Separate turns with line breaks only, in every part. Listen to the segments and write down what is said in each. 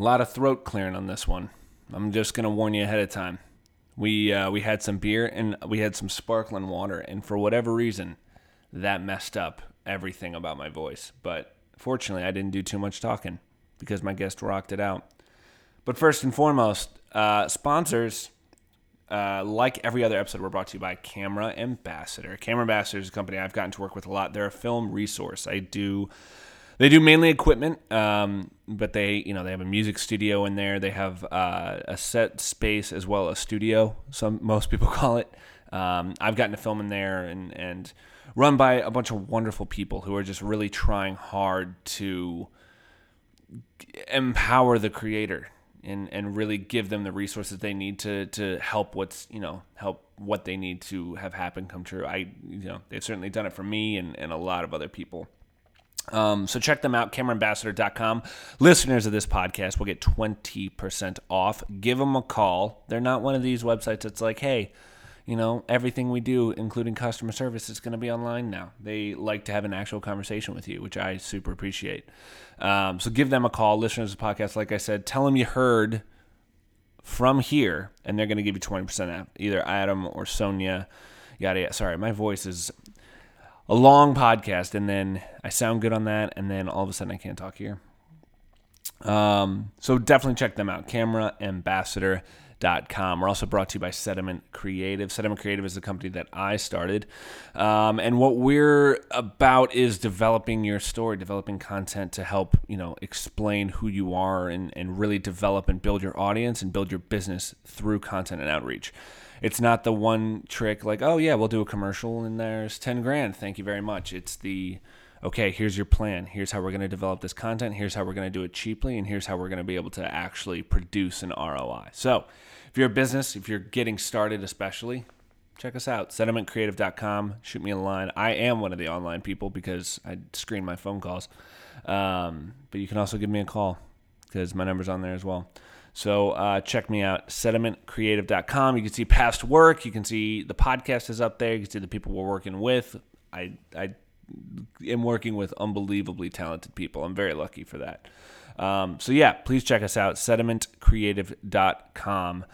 A lot of throat clearing on this one. I'm just gonna warn you ahead of time. We uh, we had some beer and we had some sparkling water, and for whatever reason, that messed up everything about my voice. But fortunately, I didn't do too much talking because my guest rocked it out. But first and foremost, uh, sponsors. Uh, like every other episode, we're brought to you by Camera Ambassador. Camera Ambassador is a company I've gotten to work with a lot. They're a film resource. I do they do mainly equipment, um, but they you know they have a music studio in there. They have uh, a set space as well as studio. Some most people call it. Um, I've gotten to film in there and and run by a bunch of wonderful people who are just really trying hard to empower the creator and and really give them the resources they need to to help what's you know help what they need to have happen come true. I you know they've certainly done it for me and and a lot of other people. Um, so check them out, cameraambassador.com. Listeners of this podcast will get 20% off. Give them a call. They're not one of these websites that's like, hey, you know, everything we do, including customer service, is going to be online now. They like to have an actual conversation with you, which I super appreciate. Um, so give them a call. Listeners of the podcast, like I said, tell them you heard from here, and they're going to give you 20% off. Either Adam or Sonia. Yada, yada. Sorry, my voice is a long podcast and then I sound good on that and then all of a sudden I can't talk here. Um, so definitely check them out. CameraAmbassador.com. We're also brought to you by Sediment Creative. Sediment Creative is the company that I started. Um, and what we're about is developing your story, developing content to help, you know, explain who you are and, and really develop and build your audience and build your business through content and outreach. It's not the one trick like, oh yeah, we'll do a commercial and there's 10 grand. Thank you very much. It's the okay, here's your plan. Here's how we're going to develop this content. Here's how we're going to do it cheaply. And here's how we're going to be able to actually produce an ROI. So, if you're a business, if you're getting started, especially, check us out sedimentcreative.com. Shoot me a line. I am one of the online people because I screen my phone calls. Um, but you can also give me a call because my number's on there as well. So uh, check me out, sedimentcreative.com. You can see past work. You can see the podcast is up there. You can see the people we're working with. I, I am working with unbelievably talented people. I'm very lucky for that. Um, so yeah, please check us out, sedimentcreative.com.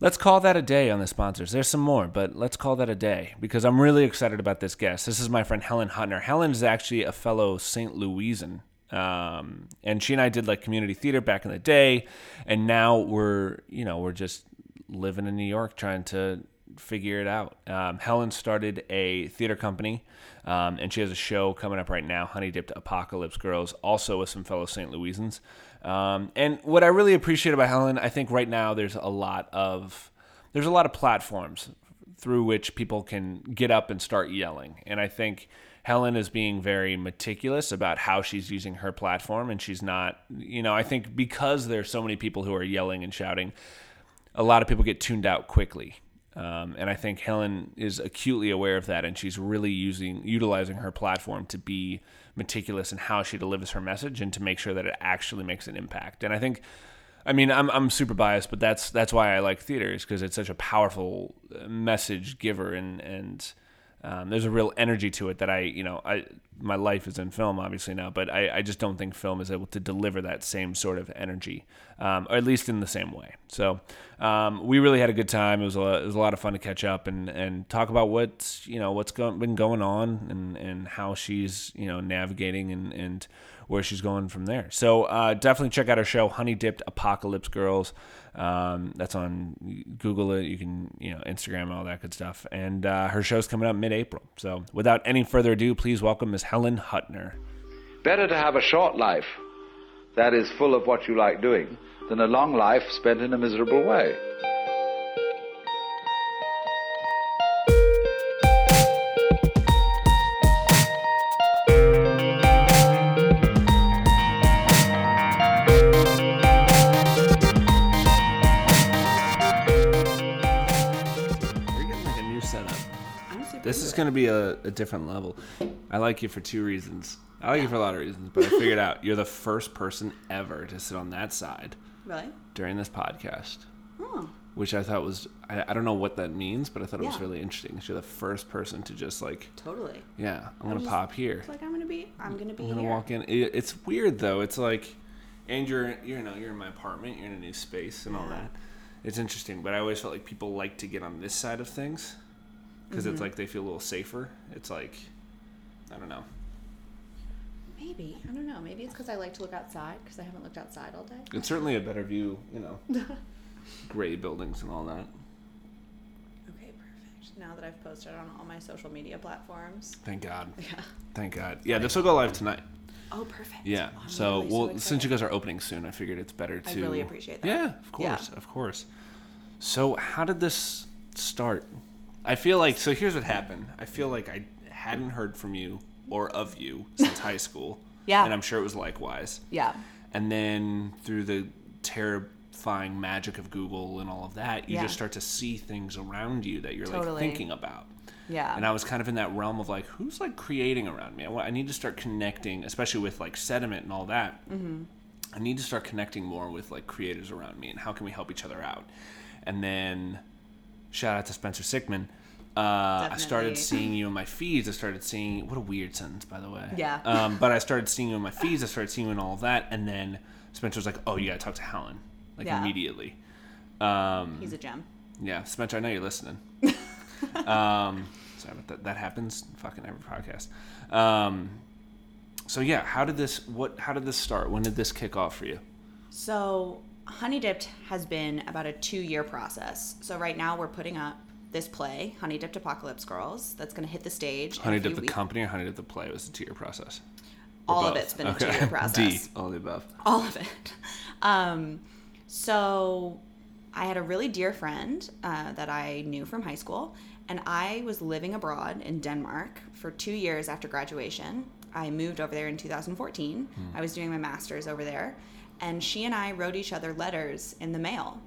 Let's call that a day on the sponsors. There's some more, but let's call that a day because I'm really excited about this guest. This is my friend Helen Huettner. Helen is actually a fellow St. Louisan. Um, and she and I did like community theater back in the day, and now we're you know we're just living in New York trying to figure it out. Um, Helen started a theater company, um, and she has a show coming up right now, Honey Dipped Apocalypse Girls, also with some fellow St. Louisans. Um, and what I really appreciate about Helen, I think right now there's a lot of there's a lot of platforms through which people can get up and start yelling, and I think Helen is being very meticulous about how she's using her platform, and she's not, you know, I think because there's so many people who are yelling and shouting, a lot of people get tuned out quickly. Um, and I think Helen is acutely aware of that, and she's really using utilizing her platform to be meticulous in how she delivers her message and to make sure that it actually makes an impact. And I think, I mean, I'm I'm super biased, but that's that's why I like theater is because it's such a powerful uh, message giver, and and um, there's a real energy to it that I, you know, I my life is in film obviously now, but I, I just don't think film is able to deliver that same sort of energy, um, or at least in the same way. So um, we really had a good time. It was a it was a lot of fun to catch up and, and talk about what's you know what's go- been going on and, and how she's you know navigating and, and where she's going from there. So uh, definitely check out our show, Honey Dipped Apocalypse Girls. Um, that's on Google it. You can you know Instagram all that good stuff. And uh, her show's coming up mid-April. So without any further ado, please welcome Miss Helen Huettner.
Better to have a short life that is full of what you like doing than a long life spent in a miserable way.
This is going to be a, a, different level. I like you for two reasons. I like you for a lot of reasons, but I figured out you're the first person ever to sit on that side.
Really?
During this podcast. Oh. Which I thought was, I, I don't know what that means, but I thought it was really interesting. You're the first person to just like.
Totally.
Yeah, I'm, going to pop here.
It's like, I'm going to be, I'm going to be
I'm going
to
walk in. It, it's weird though. It's like, and you're you know you're in my apartment, you're in a new space and all
Yeah.
that. It's interesting, but I always felt like people like to get on this side of things because
Mm-hmm.
it's like they feel a little safer. It's like I don't know.
Maybe I don't know. Maybe it's because I like to look outside because I haven't looked outside all day.
It's certainly a better view, you know, gray buildings and all that.
Okay, perfect. Now that I've posted on all my social media platforms.
Thank God.
Yeah.
Thank God. Yeah, this will go live tonight.
Oh, perfect.
Yeah.
Oh,
so,
really
well,
excited.
since you guys are opening soon, I figured it's better to.
I really appreciate that.
Yeah, of
Yeah.
course, of course. So, how did this start? I feel like so. Here's what happened. I feel like I hadn't heard from you or of you since high school.
Yeah.
And I'm sure it was likewise.
Yeah.
And then through the terrifying magic of Google and all of that, you
Yeah.
just start to see things around you that you're like thinking about.
Yeah.
And I was kind of in that realm of like, who's like creating around me? I, wa- I need to start connecting, especially with like sediment and all that. Mm-hmm. I need to start connecting more with like creators around me and how can we help each other out. And then, shout out to Spencer Sickman. Uh, I started seeing you in my feeds. I started seeing what a weird sentence, by the way.
Yeah.
Um, but I started seeing you in my feeds. I started seeing you in all of that, and then Spencer was like, "Oh, you gotta talk to Helen," like
Yeah.
immediately. Um,
He's a gem.
yeah, Spencer, I know you're listening. um, sorry about that. That happens fucking every podcast. Um, so yeah, how did this? What? How did this start? When did this kick off for you?
So, Honey Dipped has been about a two year process. So, right now we're putting up this play, Honey Dipped Apocalypse Girls, that's going to hit the stage. in
Honey
few
Dip the
weeks.
company or Honey Dip the play was a two-year process. Or
All of it's been a
Okay.
two year process.
D, all of the above.
all of it. Um, so I had a really dear friend uh, that I knew from high school, and I was living abroad in Denmark for two years after graduation. I moved over there in 2014. I was doing my master's over there, and she and I wrote each other letters in the mail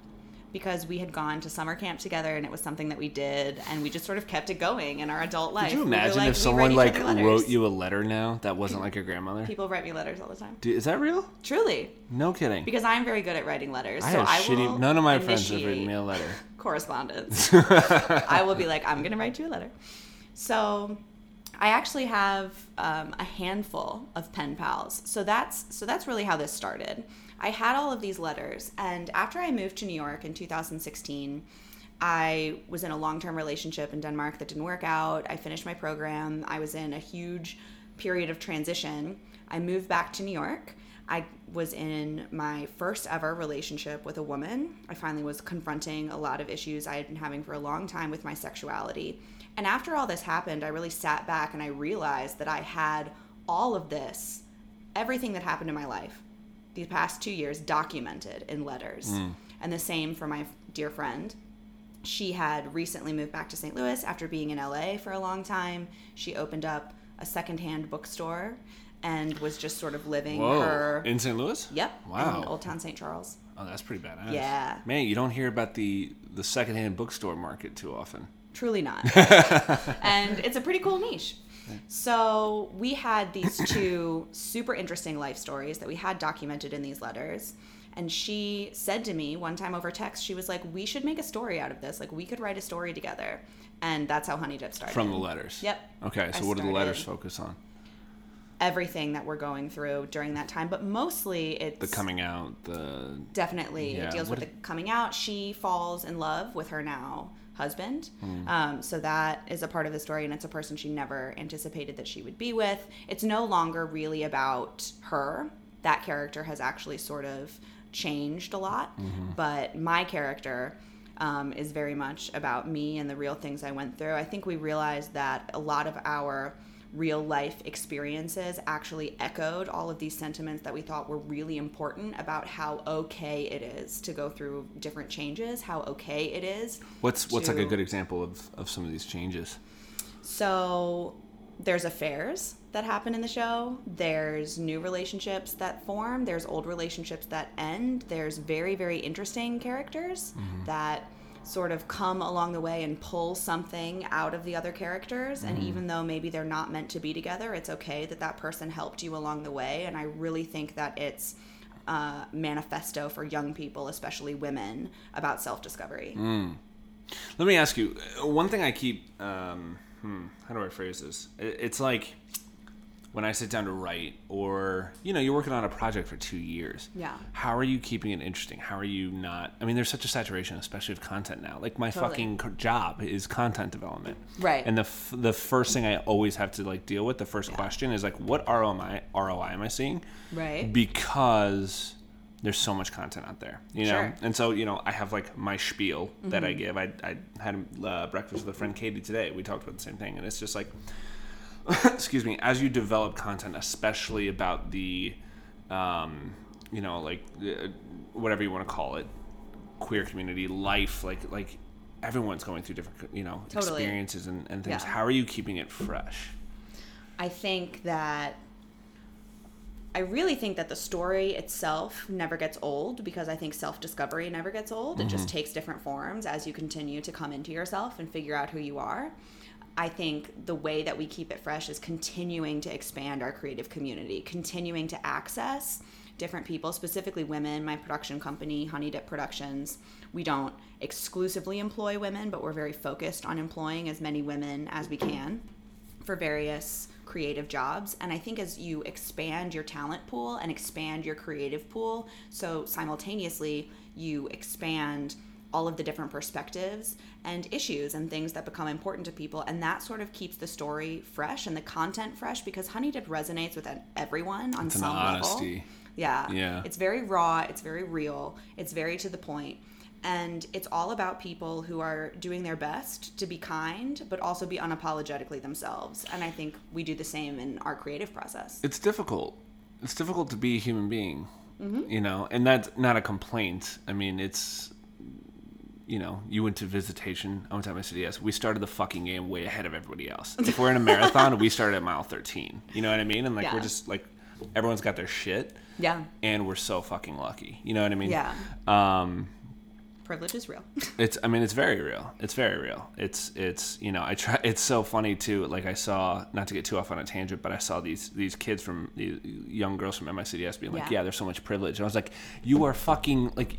because we had gone to summer camp together and it was something that we did and we just sort of kept it going in our adult life.
Could you
We
imagine
like-
if someone like wrote you a letter now that wasn't like your grandmother?
People write me letters all the time.
Dude, is that real?
Truly,
No kidding.
because I'm very good at writing letters.
I
so
have
I
shitty.
will
None of my friends have written me a letter.
correspondence. I will be like, I'm going to write you a letter. So I actually have um, a handful of pen pals. So that's so that's really how this started. I had all of these letters, and after I moved to New York in 2016. I was in a long term relationship in Denmark that didn't work out. I finished my program. I was in a huge period of transition. I moved back to New York. I was in my first ever relationship with a woman. I finally was confronting a lot of issues I had been having for a long time with my sexuality. And after all this happened, I really sat back and I realized that I had all of this, everything that happened in my life, these past two years, documented in letters. Mm. And the same for my dear friend she had recently moved back to St. Louis after being in LA for a long time. She opened up a secondhand bookstore and was just sort of living
Whoa.
her.
In St. Louis?
yep.
Wow.
In Old Town St. Charles.
Oh, that's pretty badass.
Yeah.
Man, you don't hear about the the secondhand bookstore market too often.
Truly not. and it's a pretty cool niche. So we had these two super interesting life stories that we had documented in these letters. And she said to me one time over text, she was like, We should make a story out of this. Like, we could write a story together. And that's how Honey Dip started.
From the letters.
Yep.
Okay, so
I
what do the letters focus on?
everything that we're going through during that time. But mostly it's
The coming out, the
definitely
Yeah,
it deals
what
with
it-
the coming out. She falls in love with her now husband.
Hmm.
Um, so that is a part of the story, and it's a person she never anticipated that she would be with. It's no longer really about her. That character has actually sort of changed a lot,
Mm-hmm.
but my character. Um, is very much about me and the real things I went through. I think we realized that a lot of our real life experiences actually echoed all of these sentiments that we thought were really important about how okay it is to go through different changes, how okay it is.
what's what's like a good example of, of some of these changes?
So there's affairs that happen in the show. There's new relationships that form. There's old relationships that end. There's very, very interesting characters mm-hmm. that sort of come along the way and pull something out of the other characters. And even though maybe they're not meant to be together, it's okay that that person helped you along the way. And I really think that it's a manifesto for young people, especially women, about self discovery.
Let me ask you uh, one thing. I keep um, hmm, how do I phrase this? It's like when I sit down to write, or you know, you're working on a project for two years.
Yeah.
How are you keeping it interesting? How are you not? I mean, there's such a saturation, especially of content now. Like my
Totally.
fucking job is content development.
Right.
And the f- the first thing I always have to like deal with, the first question is like, what ROI ROI am I seeing?
Right.
Because there's so much content out there, you know.
Sure. Mm-hmm.
And so you know, I have like my spiel that I give. I I had uh, breakfast with a friend Katie today. We talked about the same thing, and it's just like excuse me, as you develop content, especially about the, um, you know, like uh, whatever you want to call it, queer community life, like like everyone's going through different, you know,
Totally.
experiences and, and things.
Yeah.
How are you keeping it fresh?
I think that I really think that the story itself never gets old because I think self discovery never gets old. It just takes different forms as you continue to come into yourself and figure out who you are. I think the way that we keep it fresh is continuing to expand our creative community, continuing to access different people, specifically women. My production company, Honey Dip Productions, we don't exclusively employ women, but we're very focused on employing as many women as we can for various creative jobs. And I think as you expand your talent pool and expand your creative pool, so simultaneously you expand all of the different perspectives and issues and things that become important to people. And that sort of keeps the story fresh and the content fresh because Honey Dip resonates with everyone on
It's an
some
honesty.
level. Yeah.
Yeah.
It's very raw, it's very real, it's very to the point. And it's all about people who are doing their best to be kind, but also be unapologetically themselves. And I think we do the same in our creative process.
It's difficult. It's difficult to be a human being,
Mm-hmm.
you know, and that's not a complaint. I mean, it's, you know, you went to visitation. I went to MICDS. We started the fucking game way ahead of everybody else. If we're in a marathon, we started at mile 13. You know what I mean? And like, we're just like, everyone's got their shit.
Yeah.
And we're so fucking lucky. You know what I mean?
Yeah.
Um,
Privilege is real.
it's i mean it's very real it's very real it's it's you know i try it's so funny too like i saw not to get too off on a tangent but i saw these these kids from these young girls from micds being like
Yeah.
yeah, there's so much privilege and i was like you are fucking like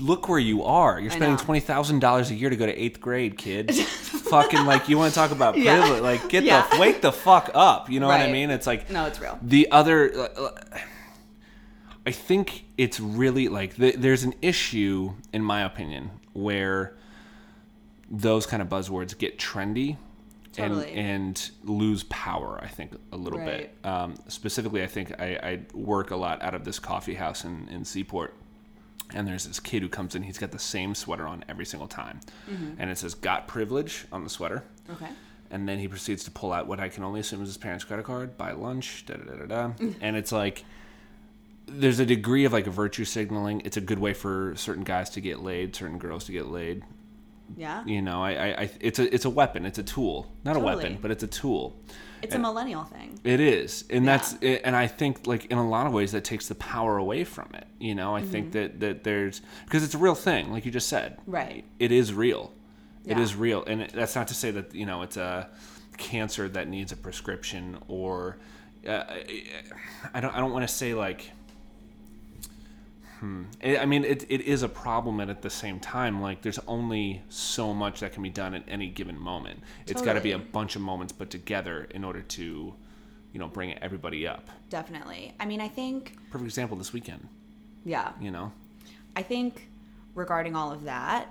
look where you are you're spending $20000 a year to go to eighth grade kid fucking like you want to talk about
Yeah.
privilege like get
Yeah.
the wake the fuck up you know what i mean it's like
No, it's real.
the other uh, I think it's really like th- there's an issue, in my opinion, where those kind of buzzwords get trendy
Totally.
and, and lose power. I think a little bit. Um, specifically, I think I, I work a lot out of this coffee house in, in Seaport. And there's this kid who comes in. He's got the same sweater on every single time, mm-hmm. and it says "Got privilege" on the sweater.
Okay.
And then he proceeds to pull out what I can only assume is his parents' credit card, buy lunch, da da da da da. Mm. and it's like there's a degree of like virtue signaling. It's a good way for certain guys to get laid, certain girls to get laid.
Yeah.
You know, I, I, I it's a it's a weapon. It's a tool, not a weapon, but it's a tool.
It's a millennial thing.
It is, and
Yeah.
that's it, and I think like in a lot of ways that takes the power away from it. You know, I
Mm-hmm.
think that that there's because it's a real thing, like you just said.
Right.
It is real. It
Yeah.
is real, and it, that's not to say that you know it's a cancer that needs a prescription or uh, I don't I don't want to say like. Hmm. I mean, it, it is a problem, and at the same time, like there's only so much that can be done at any given moment. It's got to be a bunch of moments put together in order to, you know, bring everybody up.
Definitely. I mean, I think,
Perfect example this weekend.
yeah.
You know,
I think regarding all of that,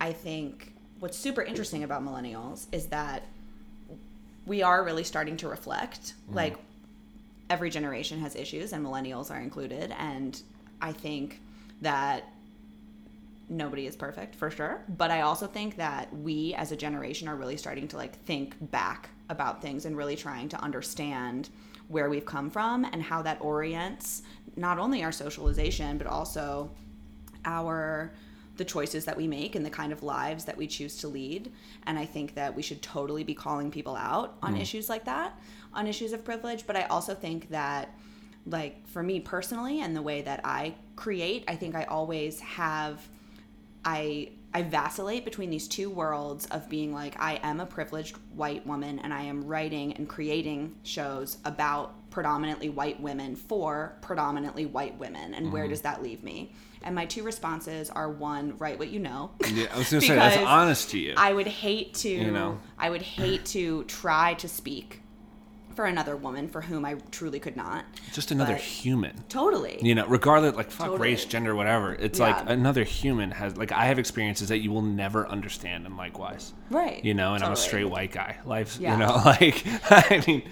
I think what's super interesting about millennials is that we are really starting to reflect. Like every generation has issues, and millennials are included. And I think that nobody is perfect for sure. But i also think that we as a generation are really starting to like think back about things and really trying to understand where we've come from and how that orients not only our socialization but also our the choices that we make and the kind of lives that we choose to lead. And i think that we should totally be calling people out on mm. issues like that on issues of privilege. But i also think that like for me personally and the way that i create i think i always have I I vacillate between these two worlds of being like I am a privileged white woman and I am writing and creating shows about predominantly white women for predominantly white women and where mm-hmm. does that leave me? And my two responses are one, write what you know.
yeah, I was gonna say that's honest to you.
I would hate to
You know?
I would hate to try to speak for another woman for whom I truly could not.
Just another
But-
human.
Totally.
You know, regardless, like fuck
Totally.
race, gender, whatever. It's
Yeah.
like another human has like I have experiences that you will never understand, and likewise.
Right.
You know, and I'm a straight white guy. Life's
Yeah.
you know like I mean,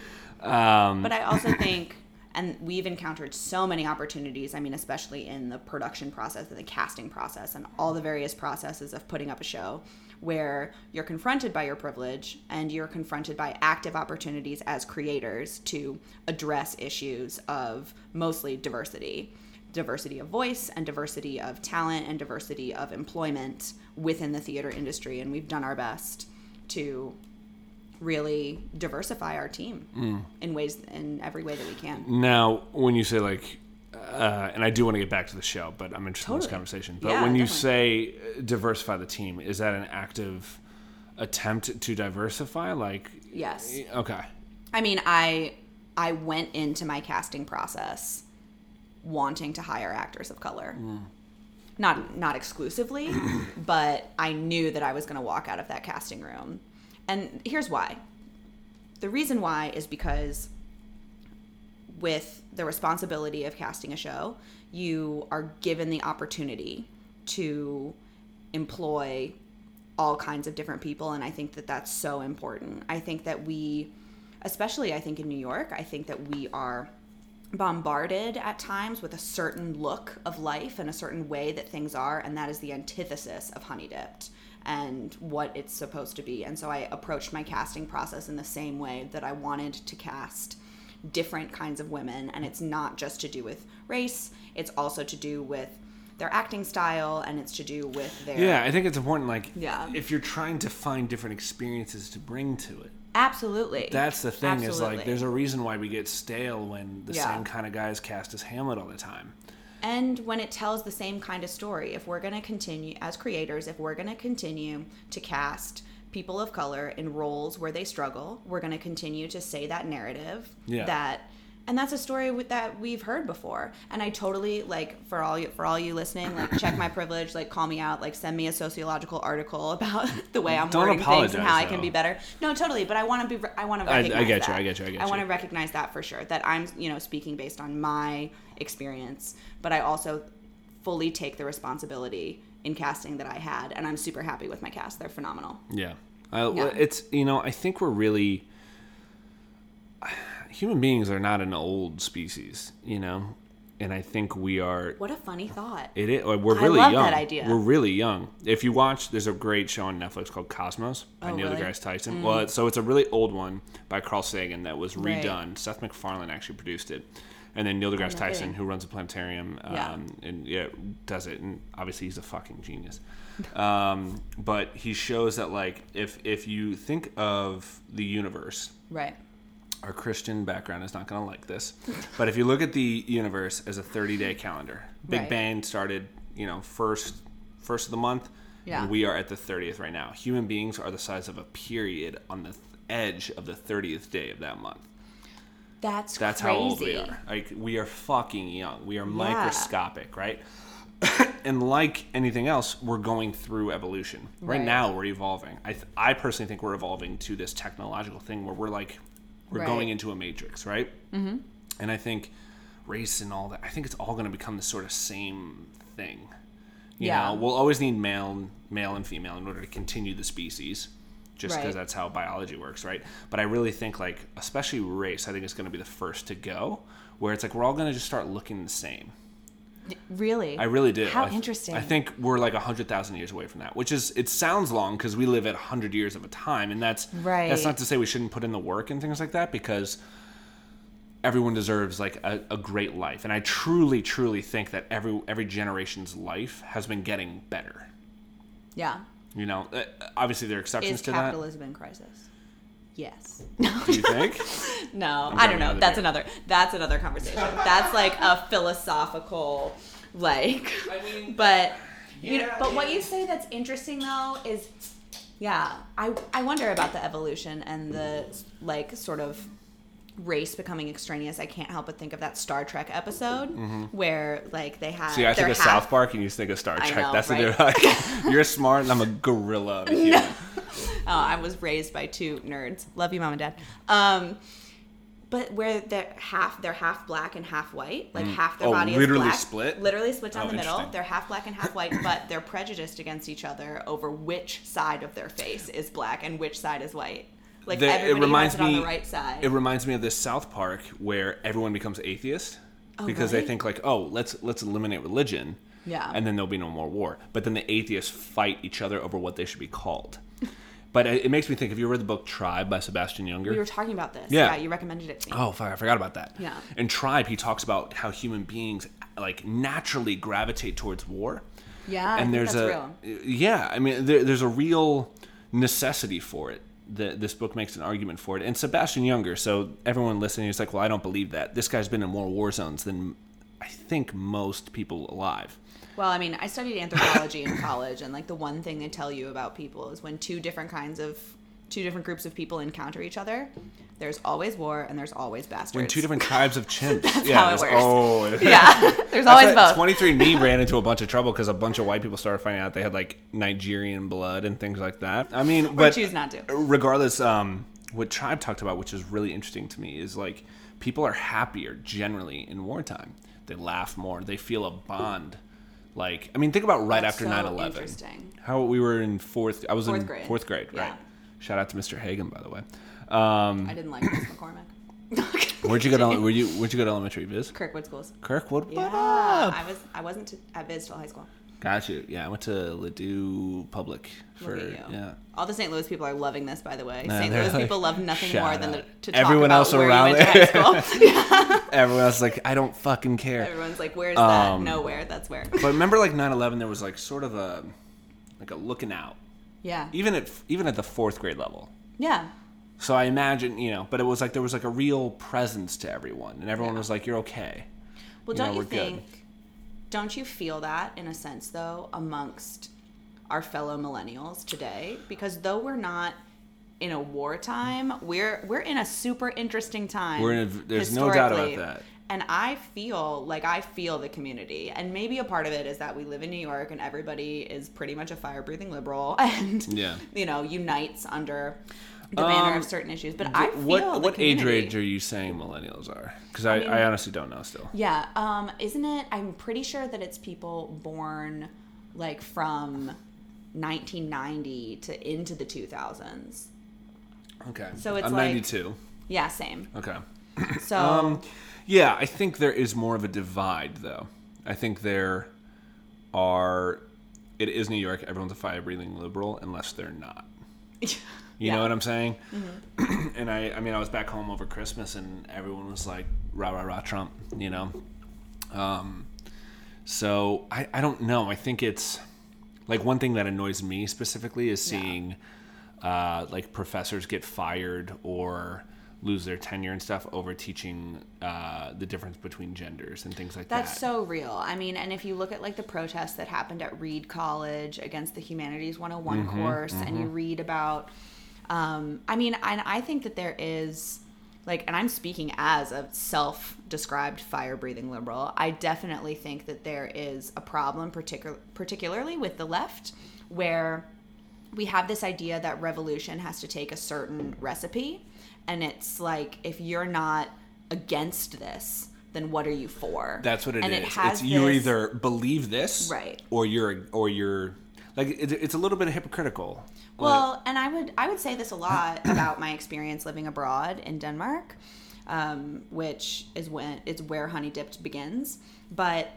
um,
But I also think, and we've encountered so many opportunities. I mean, especially in the production process and the casting process and all the various processes of putting up a show, where you're confronted by your privilege and you're confronted by active opportunities as creators to address issues of mostly diversity. Diversity of voice and diversity of talent and diversity of employment within the theater industry. And we've done our best to really diversify our team mm. in ways in every way that we can.
Now, when you say like, uh, and I do want to get back to the show, but I'm interested in this conversation. But
Yeah,
when you
definitely.
say uh, diversify the team, is that an active attempt to diversify? Like,
Yes.
okay,
I mean, I I went into my casting process wanting to hire actors of color. Not not exclusively, but I knew that I was going to walk out of that casting room. And here's why. The reason why is because with the responsibility of casting a show, you are given the opportunity to employ all kinds of different people and I think that that's so important. I think that we especially I think in New York, I think that we are bombarded at times with a certain look of life and a certain way that things are and that is the antithesis of honey dipped and what it's supposed to be and so i approached my casting process in the same way that i wanted to cast different kinds of women and it's not just to do with race it's also to do with their acting style and it's to do with their
yeah, I think it's important. Like,
Yeah.
if you're trying to find different experiences to bring to it,
absolutely
that's the thing. Is like, there's a reason why we get stale when the
Yeah.
same kind of guys cast as Hamlet all the time.
and when it tells the same kind of story if we're going to continue as creators if we're going to continue to cast people of color in roles where they struggle we're going to continue to say that narrative
Yeah.
that and that's a story that we've heard before and i totally like for all you for all you listening like check my privilege like call me out like send me a sociological article about the way i'm
Don't
wording things and how i can be better no totally but i want to be i want to
I- I
recognize
get you. I get you, I get
i want to recognize that for sure that i'm you know speaking based on my experience but i also fully take the responsibility in casting that i had and i'm super happy with my cast they're phenomenal
Yeah. I,
Yeah.
It's, you know, I think we're really. Human beings are not an old species, you know? And I think we are.
what a funny thought
It is, we're
I
really
love
young.
that idea.
We're really young. If you watch, there's a great show on Netflix called Cosmos by
Oh,
Neil
really?
deGrasse Tyson. Mm. Well, it's- so it's a really old one by Carl Sagan that was
Right.
redone. Seth MacFarlane actually produced it. And then Neil deGrasse Tyson, who runs a planetarium, um,
Yeah.
and yeah, does it. And obviously, he's a fucking genius. um, but he shows that like if if you think of the universe,
right
our Christian background is not going to like this, but if you look at the universe as a 30 day calendar, Big
Right.
Bang started, you know, first first of the month.
Yeah.
And we are at the 30th right now. Human beings are the size of a period on the th- edge of the 30th day of that month.
That's
That's
crazy.
how old we are. Like we are fucking young. We are microscopic, right? and like anything else, we're going through evolution. Right,
Right.
now, we're evolving. I, th- I personally think we're evolving to this technological thing where we're like, we're
Right.
going into a matrix, right? Mm-hmm. And I think race and all that. I think it's all going to become the sort of same thing. You
Yeah.
know, we'll always need male, male and female in order to continue the species, just because
Right.
that's how biology works, right? But I really think like, especially race, I think it's going to be the first to go, where it's like we're all going to just start looking the same.
really
I really do.
how
I th-
interesting
I think we're like hundred thousand years away from that, which is it sounds long because we live at hundred years of a time, and that's That's not to say we shouldn't put in the work and things like that because everyone deserves like a, a great life, and I truly, truly think that every every generation's life has been getting better.
yeah
You know, uh, obviously there are exceptions
is
to
capitalism in crisis yes
that. Do you think?
No, I don't know. That's
beer.
another. That's another conversation. That's like a philosophical, like.
I mean,
But you know,
yeah,
but what you say that's interesting though is, yeah, I I wonder about the evolution and the like sort of race becoming extraneous. I can't help but think of that Star Trek episode where like they.
Mm-hmm. See, I think of
half-
South Park, and you think of Star Trek.
know,
That's
right?
the difference. You're smart, and I'm a gorilla. A.
Oh, I was raised by two nerds. Love you, mom and dad. Um, but where they're half they're half black and half white like half their
Oh,
body
literally
is black Literally
split?
literally split down
Oh,
the middle they're half black and half white but they're prejudiced against each other over which side of their face is black and which side is white like
The-
everybody has it on the right side
It reminds me of this South Park where everyone becomes atheist oh, because they think like, oh, let's let's eliminate religion,
Yeah.
and then there'll be no more war. But then the atheists fight each other over what they should be called. but it, it makes me think. Have you read the book Tribe by Sebastian Junger?
we were talking about this
Yeah.
yeah, you recommended it to me
Oh, fuck, I forgot about that.
Yeah.
In Tribe, he talks about how human beings like naturally gravitate towards war.
yeah I
and
think
there's
that's
a
real.
yeah. I mean, there, there's a real necessity for it. The, this book makes an argument for it. And Sebastian Junger, so everyone listening is like, well, I don't believe that. This guy's been in more war zones than I think most people alive.
Well, I mean, I studied anthropology in college, and like the one thing they tell you about people is when two different kinds of two different groups of people encounter each other, there's always war and there's always bastards.
When two different tribes of chimps.
That's
yeah,
how it works.
Oh,
yeah, there's always both.
23andMe ran into a bunch of trouble because a bunch of white people started finding out they had like Nigerian blood and things like that. I mean, but
choose not to.
Regardless, um, what Tribe talked about, which is really interesting to me, is like people are happier generally in wartime. They laugh more. They feel a bond. Like, I mean, think about right
That's
after
so
9 11.
interesting.
How we were in fourth, I was
Fourth
in
grade.
fourth grade,
Yeah.
Shout out to Mr. Hagen, by the way. Um,
I didn't like Miss McCormick.
where'd you go to, were you, where'd you go to elementary? Viz?
Kirkwood schools?
Kirkwood? What
Yeah,
up?
I was I wasn't at Viz till high school.
Got you. Yeah, I went to Ladue Public for
Look at you.
yeah.
All the St. Louis people are loving this, by the way.
Nah,
St. Louis
like,
people love nothing
"Shout
more than
out."
the, to talk
Everyone
about
else
where
around
you went to high school.
Everyone else is like, I don't fucking care.
Everyone's like, "Where's that?
Um,
Nowhere. That's where."
But remember, like 9/11, there was like sort of a like a looking out,
Yeah.
even at even at the fourth grade level.
Yeah.
So I imagine, you know, but it was like there was like a real presence to everyone, and everyone
Yeah.
was like, "You're okay."
Well,
You
don't you
we're good.
think? Don't you feel that in a sense though amongst our fellow millennials today? Because though we're not in a wartime, we're we're in a super interesting time.
We're in a- there's no doubt about that.
And I feel like I feel the community, and maybe a part of it is that we live in New York, and everybody is pretty much a fire-breathing liberal, and
Yeah.
you know unites under the banner
Um,
of certain issues. But I feel
what what age range are you saying millennials are? Because I, I,
mean-
honestly don't know still.
Yeah, um, isn't it? I'm pretty sure that it's people born like from 1990 to into the 2000s.
Okay.
So it's
I'm
like-
92.
Yeah, same.
Okay.
So
Um, yeah, I think there is more of a divide, though. I think there are. It is New York. Everyone's a fire breathing liberal, unless they're not. You
Yeah. Mm-hmm.
know what I'm saying? and I, I mean, I was back home over Christmas, and everyone was like, "Rah rah rah, Trump," you know. Um, so I, I don't know. I think it's like one thing that annoys me specifically is seeing uh, like professors get fired or lose their tenure and stuff over teaching uh, the difference between genders and things like
that's
that.
That's so real. I mean, and if you look at like the protests that happened at Reed College against the Humanities 101
Mm-hmm,
course, and you read about, um, I mean, and I think that there is like, and I'm speaking as a self-described fire-breathing liberal. I definitely think that there is a problem, particular particularly with the left, where we have this idea that revolution has to take a certain recipe and it's like if you're not against this then what are you for
That's what it is.
and it has
it's you either believe this,
Right.
or you're or you're like it, it's a little bit hypocritical.
well and i would i would say this a lot about my experience living abroad in denmark um, which is when it's where honey dipped begins but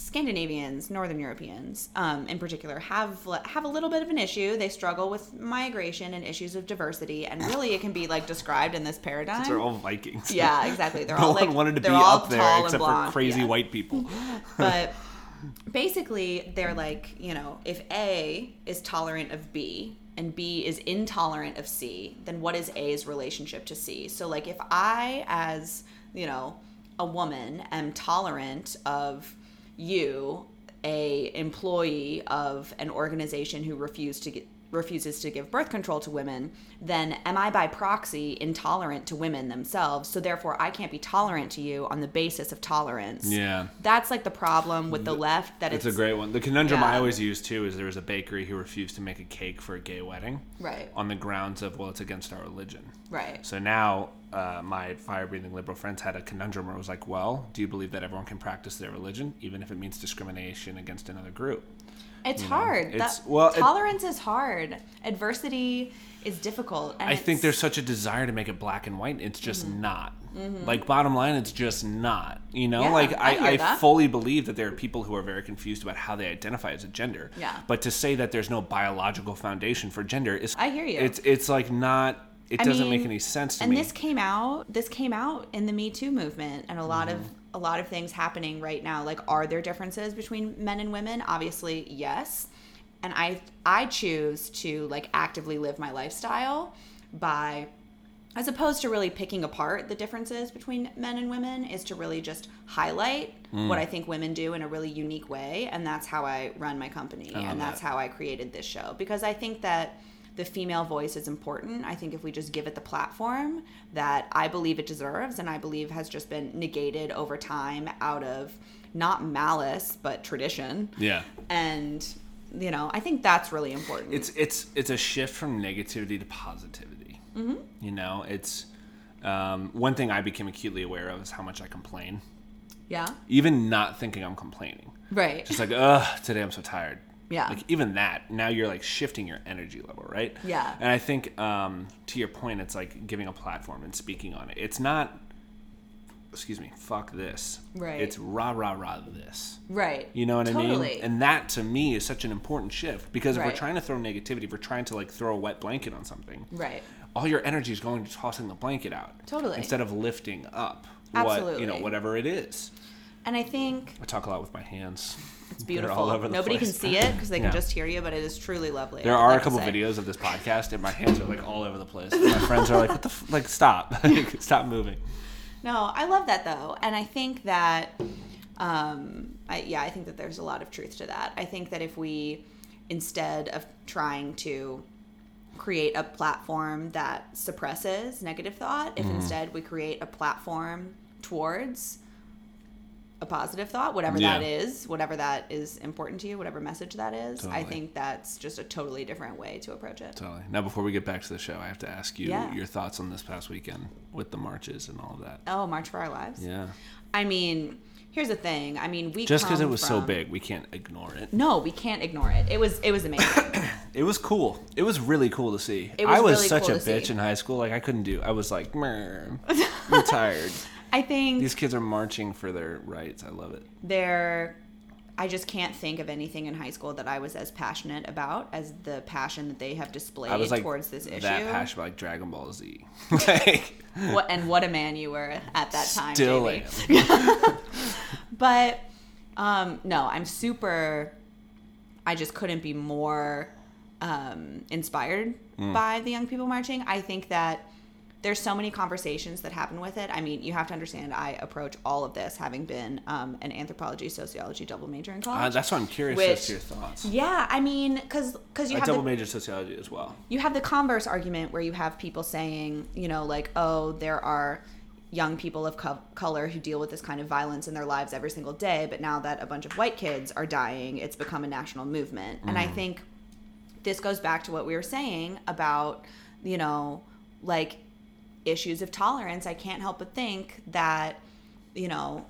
Scandinavians, Northern Europeans, um, in particular, have have a little bit of an issue. They struggle with migration and issues of diversity, and really, it can be like described in this paradigm.
they're all Vikings.
Yeah, exactly. They're
no
all
one
like
wanted to be up there except for crazy
Yeah.
white people.
But basically, they're like, you know, if A is tolerant of B and B is intolerant of C, then what is A's relationship to C? So, like, if I, as you know, a woman, am tolerant of you, a employee of an organization who refused to get refuses to give birth control to women, then am I by proxy intolerant to women themselves? So therefore I can't be tolerant to you on the basis of tolerance.
Yeah.
That's like the problem with the left that
It's
it's,
a great one. The conundrum I always use too is there was a bakery who refused to make a cake for a gay wedding
Right.
on the grounds of well, it's against our religion.
Right.
So now uh, my fire breathing liberal friends had a conundrum where it was like, well, do you believe that everyone can practice their religion, even if it means discrimination against another group?
It's
You know,
hard.
it's-
That-
well,
tolerance is hard. Adversity is difficult. And
I think there's such a desire to make it black and white. It's just
Mm-hmm.
not. Like bottom line, it's just not. You know,
Yeah,
like
I
I, I, fully believe that there are people who are very confused about how they identify as a gender.
Yeah.
But to say that there's no biological foundation for gender is
I hear you.
It's it's like not. It
I
doesn't make any sense to
and
me.
this came out this came out in the me too movement and a lot of
Mm-hmm.
a lot of things happening right now. Like are there differences between men and women? Obviously yes. And i i choose to like actively live my lifestyle by as opposed to really picking apart the differences between men and women is to really just highlight
Mm.
what i think women do in a really unique way. And that's how i run my company. And that's how i created this show. Because i think that the female voice is important. I think if we just give it the platform that I believe it deserves and I believe has just been negated over time out of not malice but tradition.
yeah.
And you know, I think that's really important.
It's it's it's a shift from negativity to positivity. Mm-hmm. You know, it's um, one thing I became acutely aware of is how much I complain,
yeah.
even not thinking I'm complaining.
Right.
Just like, ugh, today I'm so tired.
Yeah.
Like even that, now you're like shifting your energy level, right?
Yeah.
And I think um, to your point, it's like giving a platform and speaking on it. It's not, excuse me, fuck this.
Right.
It's rah rah rah this.
right.
You know what I
Totally.
mean? And that to me is such an important shift because if we're trying to throw negativity, if we're trying to like throw a wet blanket on something,
right.
all your energy is going to tossing the blanket out.
Totally.
Instead of lifting up what you know, whatever it is.
And I think
I talk a lot with my hands.
It's beautiful.
all over the
Nobody
place.
can see it because they
Yeah.
can just hear you, but it is truly lovely.
There are
like
a couple videos of this podcast, and my hands are like all over the place. And my friends are like, "What the f- like? Stop! stop moving."
No, I love that though, and I think that, um, I, yeah, I think that there's a lot of truth to that. I think that if we, instead of trying to create a platform that suppresses negative thought, if instead we create a platform towards a positive thought, whatever that
Yeah.
is, whatever that is important to you, whatever message that is, I think that's just a totally different way to approach it.
Totally. Now, before we get back to the show, I have to ask you
Yeah.
your thoughts on this past weekend with the marches and all of that.
Oh, March for Our Lives.
Yeah.
I mean, here's the thing. I mean, we
Just because it was so big, we can't ignore it.
No, we can't ignore it. It was it was amazing.
It was cool. It was really cool to see.
It was
I was
really
such
cool
a bitch
see.
in high school. Like I couldn't do. I was like, "Meh, I'm tired.
I think
These kids are marching for their rights. I love it.
there I just can't think of anything in high school that I was as passionate about as the passion that they have displayed
like
towards this issue.
that passion about like Dragon Ball Z. like
What and what a man you were at that time.
still
Jamie.
am.
But um, no, I'm super. I just couldn't be more um, inspired
Mm.
by the young people marching. I think that there's so many conversations that happen with it. I mean, you have to understand. I approach all of this having been um, an anthropology sociology double major in college.
Uh, that's why I'm curious
Which-
as to your thoughts.
yeah, I mean, because because you
I
have
double
the,
major sociology as well.
you have the converse argument where you have people saying, you know, like, oh, there are young people of co- color who deal with this kind of violence in their lives every single day, but now that a bunch of white kids are dying, it's become a national movement. And I think this goes back to what we were saying about, you know, like issues of tolerance. I can't help but think that, you know,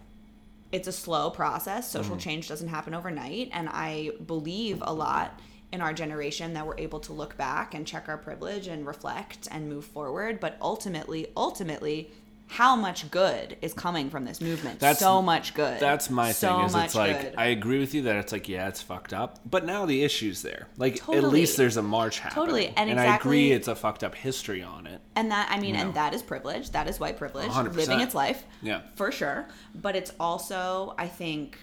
it's a slow process. Social mm-hmm. change doesn't happen overnight. And I believe a lot in our generation that we're able to look back and check our privilege and reflect and move forward. But ultimately, ultimately, how much good is coming from this movement?
That's-
so much good.
That's my
so
thing. Is it's like
good.
I agree with you that it's like yeah, it's fucked up, but now the issue's there. Like at least there's a march happening.
Totally, and
I agree it's a fucked up history on it.
And that I mean, and that is privilege. That is white privilege,
100%.
living its life.
Yeah.
for sure. But it's also, I think,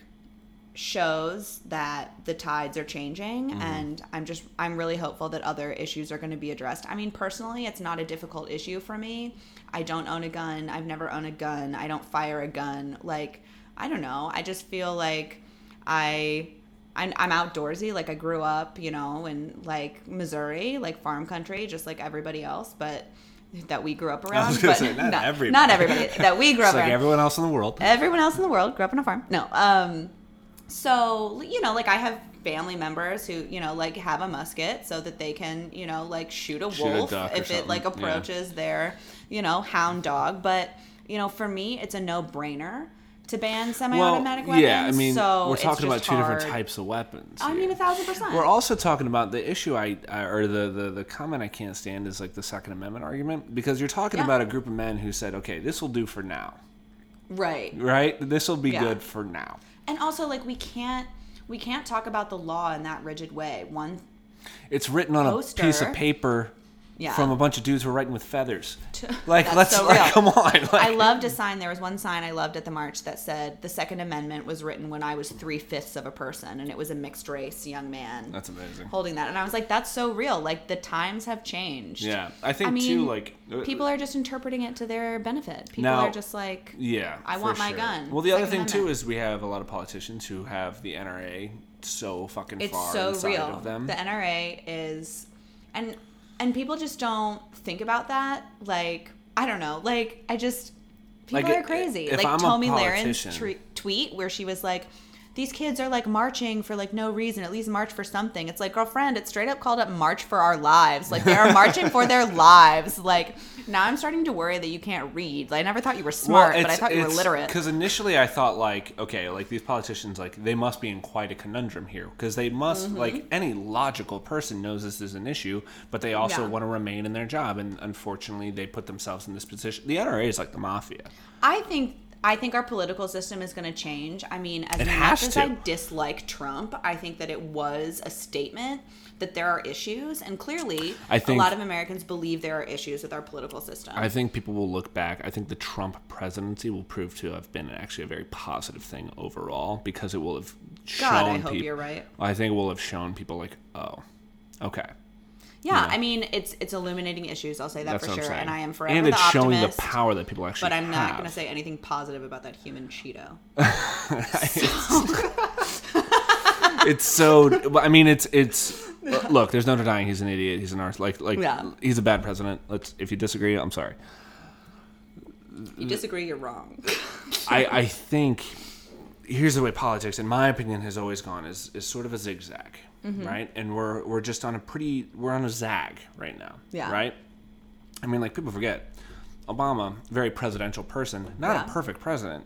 shows that the tides are changing,
Mm-hmm.
and I'm just I'm really hopeful that other issues are going to be addressed. I mean, personally, it's not a difficult issue for me. I don't own a gun. I've never owned a gun. I don't fire a gun. Like I don't know. I just feel like I. I'm, I'm outdoorsy. Like I grew up, you know, in like Missouri, like farm country, just like everybody else, but that we grew up around.
was gonna
but
say, not everybody.
Not everybody that we grew up
like
around
everyone else in the world.
everyone else in the world grew up on a farm. No, um, so you know like i have family members who you know like have a musket so that they can you know like shoot a
Shoot
wolf
duck or
if it like
something, yeah.
approaches their you know hound dog but you know for me it's a no-brainer to ban semi-automatic weapons
yeah, I mean,
so
we're talking about two different types of weapons.
i mean a thousand percent
We're also talking about the issue I, or the, the the comment I can't stand is like the Second Amendment argument because you're talking
Yeah.
about a group of men who said, okay, this will do for now,
right
right? This will be
Yeah.
good for now.
and also like we can't we can't talk about the law in that rigid way one
It's written on a piece of paper
Yeah.
from a bunch of dudes who are writing with feathers. Like, let's
so
like, come on. Like,
I loved a sign. There was one sign I loved at the march that said, "The Second Amendment was written when I was three fifths of a person," and it was a mixed race young man
That's amazing.
holding that. And I was like, "That's so real. Like the times have changed."
Yeah, I think
I mean,
too. Like uh,
people are just interpreting it to their benefit. People
Now-
are just like,
Yeah,
I want my gun.
Well, the other
Second
thing too is we have a lot of politicians who have the NRA so fucking
it's
far
so
inside
real.
of them.
The NRA is, and and people just don't think about that. Like I don't know. Like I just people
Like,
are crazy. like
I'm
Tomi
Lahren's
tre- tweet where she was like. These kids are like marching for like no reason. At least march for something. It's like, girlfriend, it's straight up called up March for Our Lives. Like they are marching for their lives. Like now, I'm starting to worry that you can't read. Like, I never thought you were smart, but I thought you were literate.
Because initially I thought like, okay, like these politicians, like they must be in quite a conundrum here because they must,
Mm-hmm.
like any logical person knows this is an issue, but they also
Yeah.
want to remain in their job, and unfortunately they put themselves in this position. The NRA is like the mafia.
I think I think our political system is going to change. I mean, as
It
much as
to.
I dislike Trump, I think that it was a statement that there are issues, and clearly,
I think-
a lot of Americans believe there are issues with our political system.
I think people will look back. I think the Trump presidency will prove to have been actually a very positive thing overall because it will have shown
God, I hope
peop-
you're right.
I think it will have shown people like, oh, okay.
Yeah. I mean, it's it's illuminating issues. I'll say that
That's
for sure, and I am forever
And
the
it's showing the power that people actually
but I'm not going to say anything positive about that human Cheeto.
it's so. I mean, it's it's. Look, there's no denying he's an idiot. He's an arse. Like like
Yeah.
he's a bad president. Let's. If you disagree, I'm sorry.
You disagree, you're wrong.
I I think here's the way politics, in my opinion, has always gone is is sort of a zigzag,
Mm-hmm.
right? And we're we're just on a pretty we're on a zag right now,
Yeah.
right? I mean, like people forget, Obama, very presidential person, not
Yeah.
a perfect president,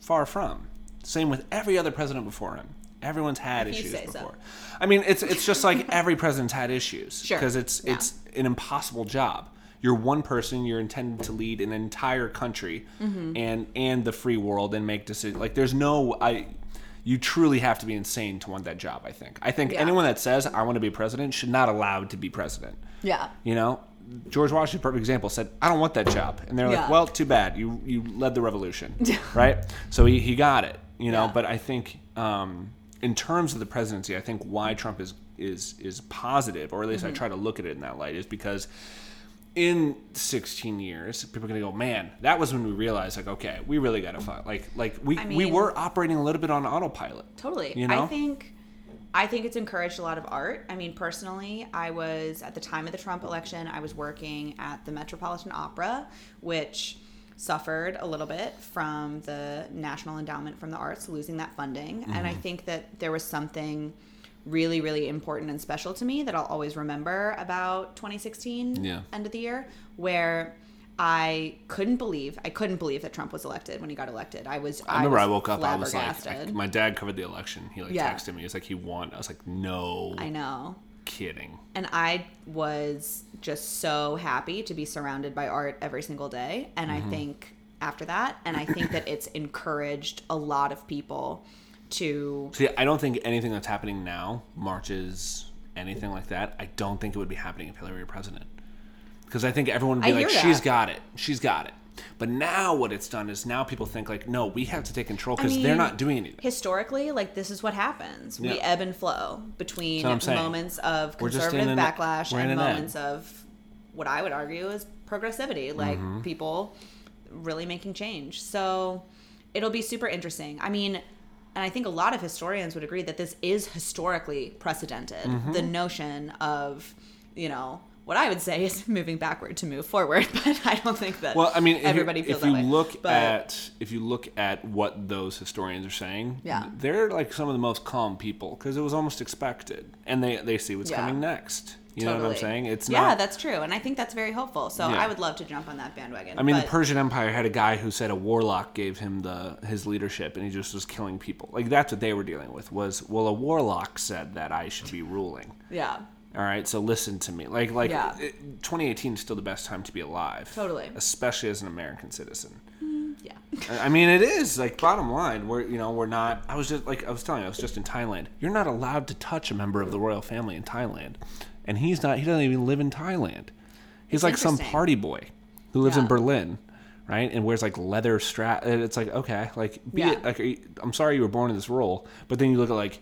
far from. Same with every other president before him. Everyone's had issues
say so.
before. I mean, it's it's just like every president's had issues
Sure.
because it's
Yeah.
it's an impossible job. You're one person. You're intended to lead an entire country
Mm-hmm.
and and the free world and make decisions. Like there's no I. You truly have to be insane to want that job. I think. I think
Yeah.
anyone that says I want to be president should not allowed to be president.
yeah.
You know, George Washington, perfect example, said, "I don't want that job," and they're
Yeah.
like, "Well, too bad. You you led the revolution, right?" So he, he got it. You know,
Yeah.
but I think um, in terms of the presidency, I think why Trump is is is positive, or at least
Mm-hmm.
I try to look at it in that light, is because in 16 years, people are gonna go, man, that was when we realized, like, okay, we really gotta fight. Like, like we
I
we were operating a little bit on autopilot.
Totally.
You know?
I think I think it's encouraged a lot of art. I mean, personally, I was at the time of the Trump election, I was working at the Metropolitan Opera, which suffered a little bit from the National Endowment from the Arts losing that funding. And
Mm-hmm.
I think that there was something really really important and special to me that I'll always remember about 2016
Yeah.
end of the year where I couldn't believe I couldn't believe that Trump was elected when he got elected. I was
I remember
was
I, woke up, I was like, I- my dad covered the election. He like
Yeah.
texted me. He was like, he won. I was like, no
I know.
kidding.
And I was just so happy to be surrounded by art every single day. And
Mm-hmm.
I think after that, and I think that it's encouraged a lot of people to.
See, I don't think anything that's happening now, marches, anything like that, I don't think it would be happening if Hillary were president. Because I think everyone would be
I
like, "She's got it. She's got it. But now what it's done is now people think like, no, we have to take control
I
because they're not doing anything.
Historically, like this is what happens. We ebb and flow between
That's what I'm saying.
moments of
We're just in
conservative
an-
backlash and moments of what I would argue is progressivity, like
Mm-hmm.
people really making change. So it'll be super interesting. I mean, and I think a lot of historians would agree that this is historically precedented.
Mm-hmm.
The notion of, you know, what I would say is moving backward to move forward, but I don't think that
Well, I mean,
everybody
if
that
you
way.
look
But-
at if you look at what those historians are saying,
Yeah.
they're like some of the most calm people because it was almost expected, and they they see what's
Yeah.
coming next. You know what I'm saying? It's
yeah,
not.
that's true, and I think that's very hopeful. So
Yeah.
I would love to jump on that bandwagon.
I mean,
but,
the Persian Empire had a guy who said a warlock gave him the his leadership, and he just was killing people. Like that's what they were dealing with. Was well, a warlock said that I should be ruling.
yeah,
All right, so listen to me. Like, like
Yeah.
it, 2018 is still the best time to be alive.
Totally.
Especially as an American citizen.
Mm, yeah,
I I mean, it is like bottom line. We're you know we're not. I was just like I was telling you, I was just in Thailand. You're not allowed to touch a member of the royal family in Thailand, and he's not. He doesn't even live in Thailand. He's
It's
like some party boy who lives in Berlin, right? And wears like leather strap. And it's like okay, like be
Yeah.
it. Like I'm sorry you were born in this role, but then you look at like,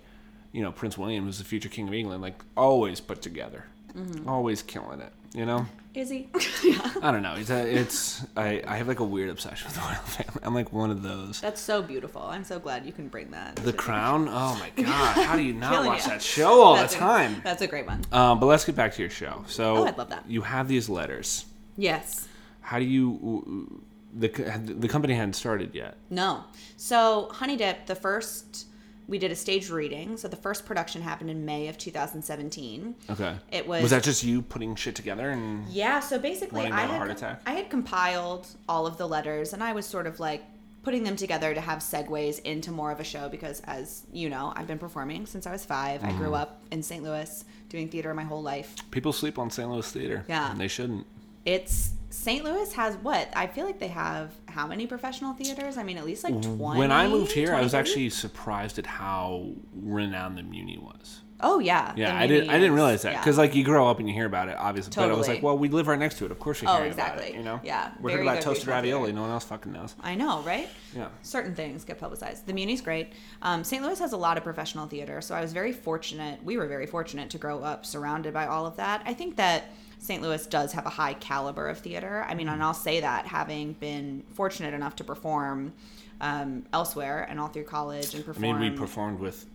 you know, Prince William, who's the future king of England, like always put together,
Mm-hmm.
always killing it. You know.
Is he? yeah,
I don't know. It's a, it's I, I have like a weird obsession with the royal family. I'm like one of those.
that's so beautiful. I'm so glad you can bring that.
The Crown. Oh my God! How do you not
Killing
watch
you.
that show all
That's
the
a-
time?
That's a great one.
Um, but let's get back to your show. So
Oh, I'd love that.
You have these letters.
Yes.
How do you? The the company hadn't started yet.
No. So Honey Dip, the first we did a stage reading. So the first production happened in May of 2017.
Okay.
It was
Was that just you putting shit together and?
Yeah, so basically I had,
heart attack?
I had compiled all of the letters and I was sort of like putting them together to have segues into more of a show because as you know, I've been performing since I was 5. I
Mm-hmm.
grew up in St. Louis doing theater my whole life.
People sleep on St. Louis theater.
Yeah.
And they shouldn't.
It's St. Louis has what? I feel like they have how many professional theaters? I mean, at least like 20.
when I moved here, I was actually surprised at how renowned the Muni was.
Oh yeah.
Yeah, I didn't. I didn't realize that
yeah.
because like you grow up and you hear about it, obviously. But I was like, well, we live right next to it. Of course we
Oh,
hear about
exactly.
it. You know.
Yeah,
We're
very
talking about toasted ravioli. No one else fucking knows.
I know, right?
Yeah.
certain things get publicized. The Muni's great. Um, St. Louis has a lot of professional theater, so I was very fortunate. We were very fortunate to grow up surrounded by all of that. I think that St. Louis does have a high caliber of theater. I mean, and I'll say that having been fortunate enough to perform um, elsewhere and all through college and perform.
I mean, we performed with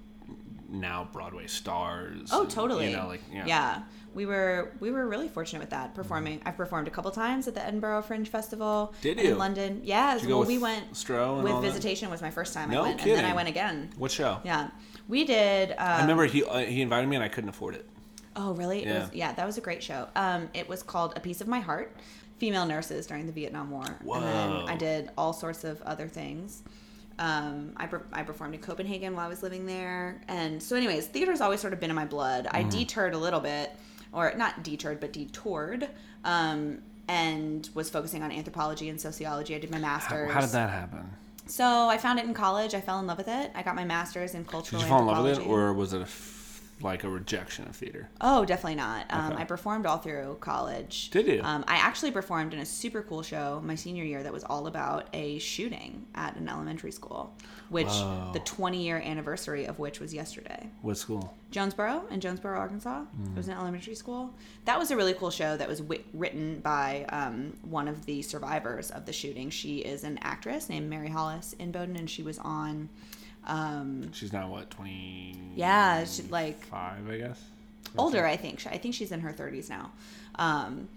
now Broadway stars.
Oh,
and,
totally.
You know, like yeah.
yeah. We were we were really fortunate with that performing. I've performed a couple times at the Edinburgh Fringe Festival.
Did you?
In London, yeah.
Did
well, we went
Stroh and
with
all that?
Visitation was my first time
No
I went, and then I went again.
What show?
Yeah, we did. Um,
I remember he uh, he invited me and I couldn't afford it.
Oh, really?
Yeah.
was, yeah, that was a great show. Um, it was called A Piece of My Heart. Female nurses during the Vietnam War. And then I did all sorts of other things. Um, I, per- I performed in Copenhagen while I was living there. And so, anyways, theater's always sort of been in my blood. I
Mm-hmm.
detoured a little bit, or not detoured, but detoured, um, and was focusing on anthropology and sociology. I did my
How,
master's.
how did that happen?
So I found it in college. I fell in love with it. I got my master's in
Did
cultural
you fall in love with it, or was it a f- like a rejection of theater?
Oh, definitely not. Um,
Okay.
I performed all through college.
Did you?
Um, I actually performed in a super cool show my senior year that was all about a shooting at an elementary school, which
Whoa.
the 20 year anniversary of which was yesterday.
What school?
Jonesboro in Jonesboro, Arkansas.
Hmm.
It was an elementary school. That was a really cool show that was wi- written by um, one of the survivors of the shooting. She is an actress named Mary Hollis Inboden, and she was on. Um,
She's now what twenty?
yeah, she like
five, I guess.
older i think. I think she's in her 30s now. Um,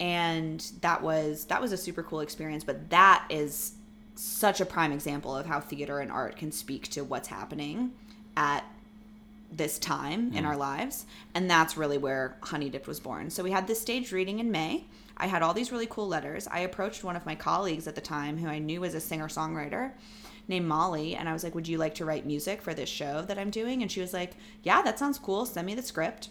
and that was that was a super cool experience but that is such a prime example of how theater and art can speak to what's happening at this time in our lives. And that's really where honey dipped was born. So we had this stage reading in may. I had all these really cool letters. I approached one of my colleagues at the time who i knew was a singer songwriter named molly and i was like would you like to write music for this show that i'm doing and she was like yeah that sounds cool send me the script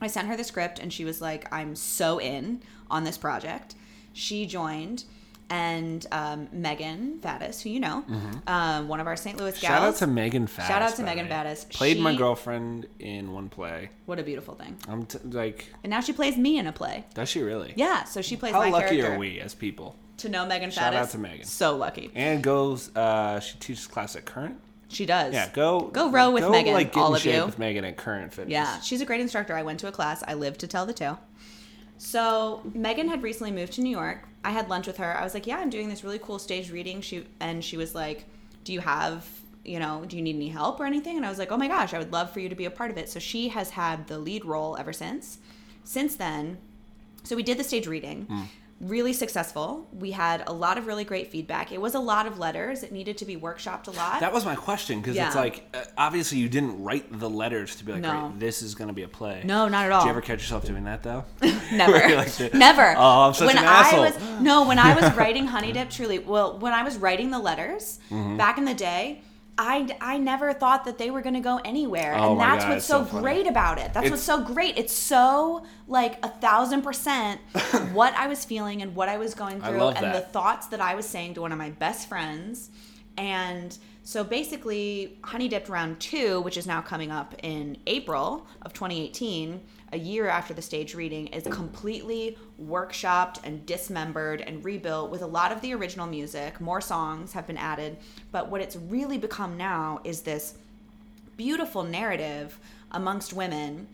I sent her the script and she was like, I'm so in on this project. She joined, and um, Megan Faddis, who you know, um, one of our St. Louis gals.
Mm-hmm. Shout out to Megan Faddis.
Shout out to Megan. Faddis.
Played my girlfriend in one play.
What a beautiful thing.
I'm t- like,
And now she plays me in a play.
does she really?
Yeah, so she plays
How lucky
character.
are we as people?
To know Megan Faddis.
Shout out to Megan.
So lucky.
And goes. Uh, she teaches class at Current.
She does.
Yeah, go
Go row with
go,
Megan,
Like,
all of you.
with Megan at Current Fitness.
Yeah, she's a great instructor. I went to a class. I lived to tell the tale. So Megan had recently moved to New York. I had lunch with her. I was like, "Yeah, I'm doing this really cool stage reading." She and she was like, "Do you have, you know, do you need any help or anything?" And I was like, "Oh my gosh, I would love for you to be a part of it." So she has had the lead role ever since. Since then, So we did the stage reading. Really successful. We had a lot of really great feedback. It was a lot of letters. It needed to be workshopped a lot.
That was my question because
Yeah.
it's like uh, obviously you didn't write the letters to be like,
No.
"Great, this is going to be a play.
no, not at all.
Did you ever catch yourself doing that though?
Never.
Like
Never.
Oh, I'm such
when
an
I
asshole.
was no, when I was writing Honey Dip Truly, well, when I was writing the letters
Mm-hmm.
back in the day, I, I never thought that they were going to go anywhere.
Oh
and that's
God,
what's so,
so
great about it. That's
It's-
what's so great. It's so like a thousand percent what I was feeling and what I was going through and the thoughts that I was saying to one of my best friends. And so basically, Honey Dipped Round 2, which is now coming up in April of 2018, a year after the stage reading, is completely workshopped and dismembered and rebuilt with a lot of the original music. More songs have been added. But what it's really become now is this beautiful narrative amongst women.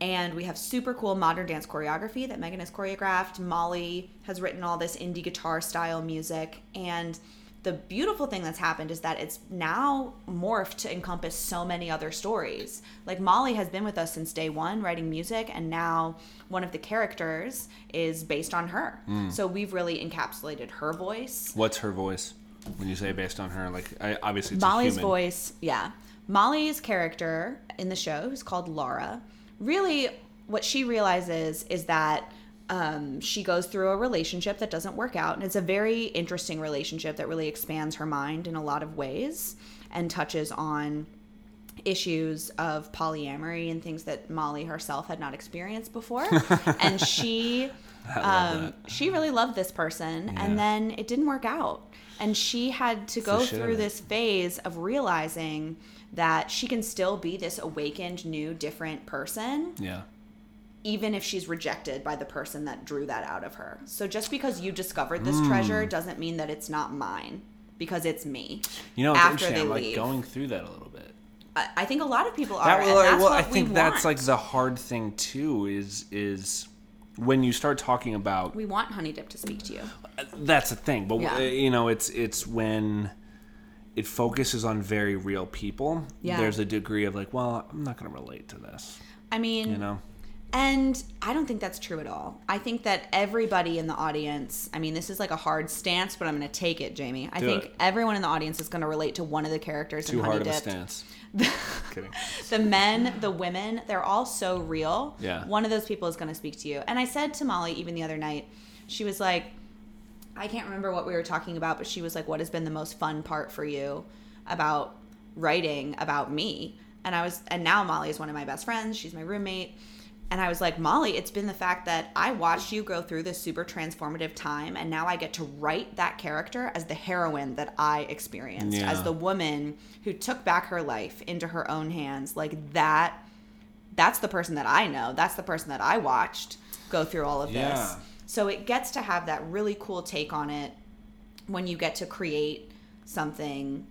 And we have super cool modern dance choreography that Megan has choreographed. Molly has written all this indie guitar style music. And the beautiful thing that's happened is that it's now morphed to encompass so many other stories. Like Molly has been with us since day one writing music, and now one of the characters is based on her. Hmm. So we've really encapsulated her voice.
What's her voice when you say based on her? Like, I, obviously,
Molly's voice, yeah. Molly's character in the show, who's called Laura, really what she realizes is that um, she goes through a relationship that doesn't work out. And it's a very interesting relationship that really expands her mind in a lot of ways and touches on issues of polyamory and things that Molly herself had not experienced before. and she um, she really loved this person
Yeah.
and then it didn't work out. And she had to go
of
through this phase of realizing that she can still be this awakened, new, different person,
Yeah.
Even if she's rejected by the person that drew that out of her. So just because you discovered this
Hmm.
treasure doesn't mean that it's not mine, because it's me.
You know,
after they
I'm like
leave.
going through that a little bit.
I, I think a lot of people are.
That,
and
well,
that's
well,
what
I think
we
that's
want.
like the hard thing too. Is is when you start talking about
We want Honey Dip to speak to you.
that's the thing but
Yeah.
uh, you know it's it's when it focuses on very real people
Yeah.
there's a degree of like well i'm not going to relate to this
I mean,
you know
And I don't think that's true at all. I think that everybody in the audience, I mean, this is like a hard stance, but I'm going to take it, Jamie. I
Do
think
it.
everyone in the audience is going to relate to one of the characters
too
in
hard
Honey
of a stance kidding
The men, the women, they're all so real.
Yeah.
One of those people is going to speak to you. And I said to Molly even the other night, she was like, I can't remember what we were talking about, but she was like, What has been the most fun part for you about writing about me? And I was, and now Molly is one of my best friends. She's my roommate. And I was like, Molly, it's been the fact that I watched you go through this super transformative time, and now I get to write that character as the heroine that I experienced,
Yeah.
as the woman who took back her life into her own hands. Like that, that's the person that I know. That's the person that I watched go through all of this. So it gets to have that really cool take on it when you get to create something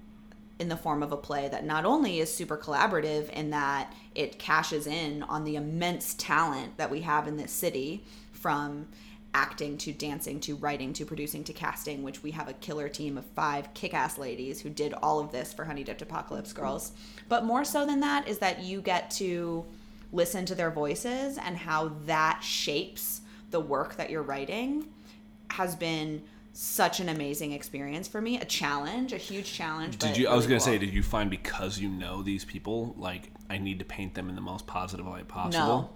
in the form of a play that not only is super collaborative in that it cashes in on the immense talent that we have in this city from acting to dancing to writing to producing to casting which we have a killer team of five kick-ass ladies who did all of this for honey dipped apocalypse girls. But more so than that is that you get to listen to their voices and how that shapes the work that you're writing has been such an amazing experience for me a challenge a huge challenge
did you i was
really
going to say did you find because you know these people like i need to paint them in the most positive light possible?
No.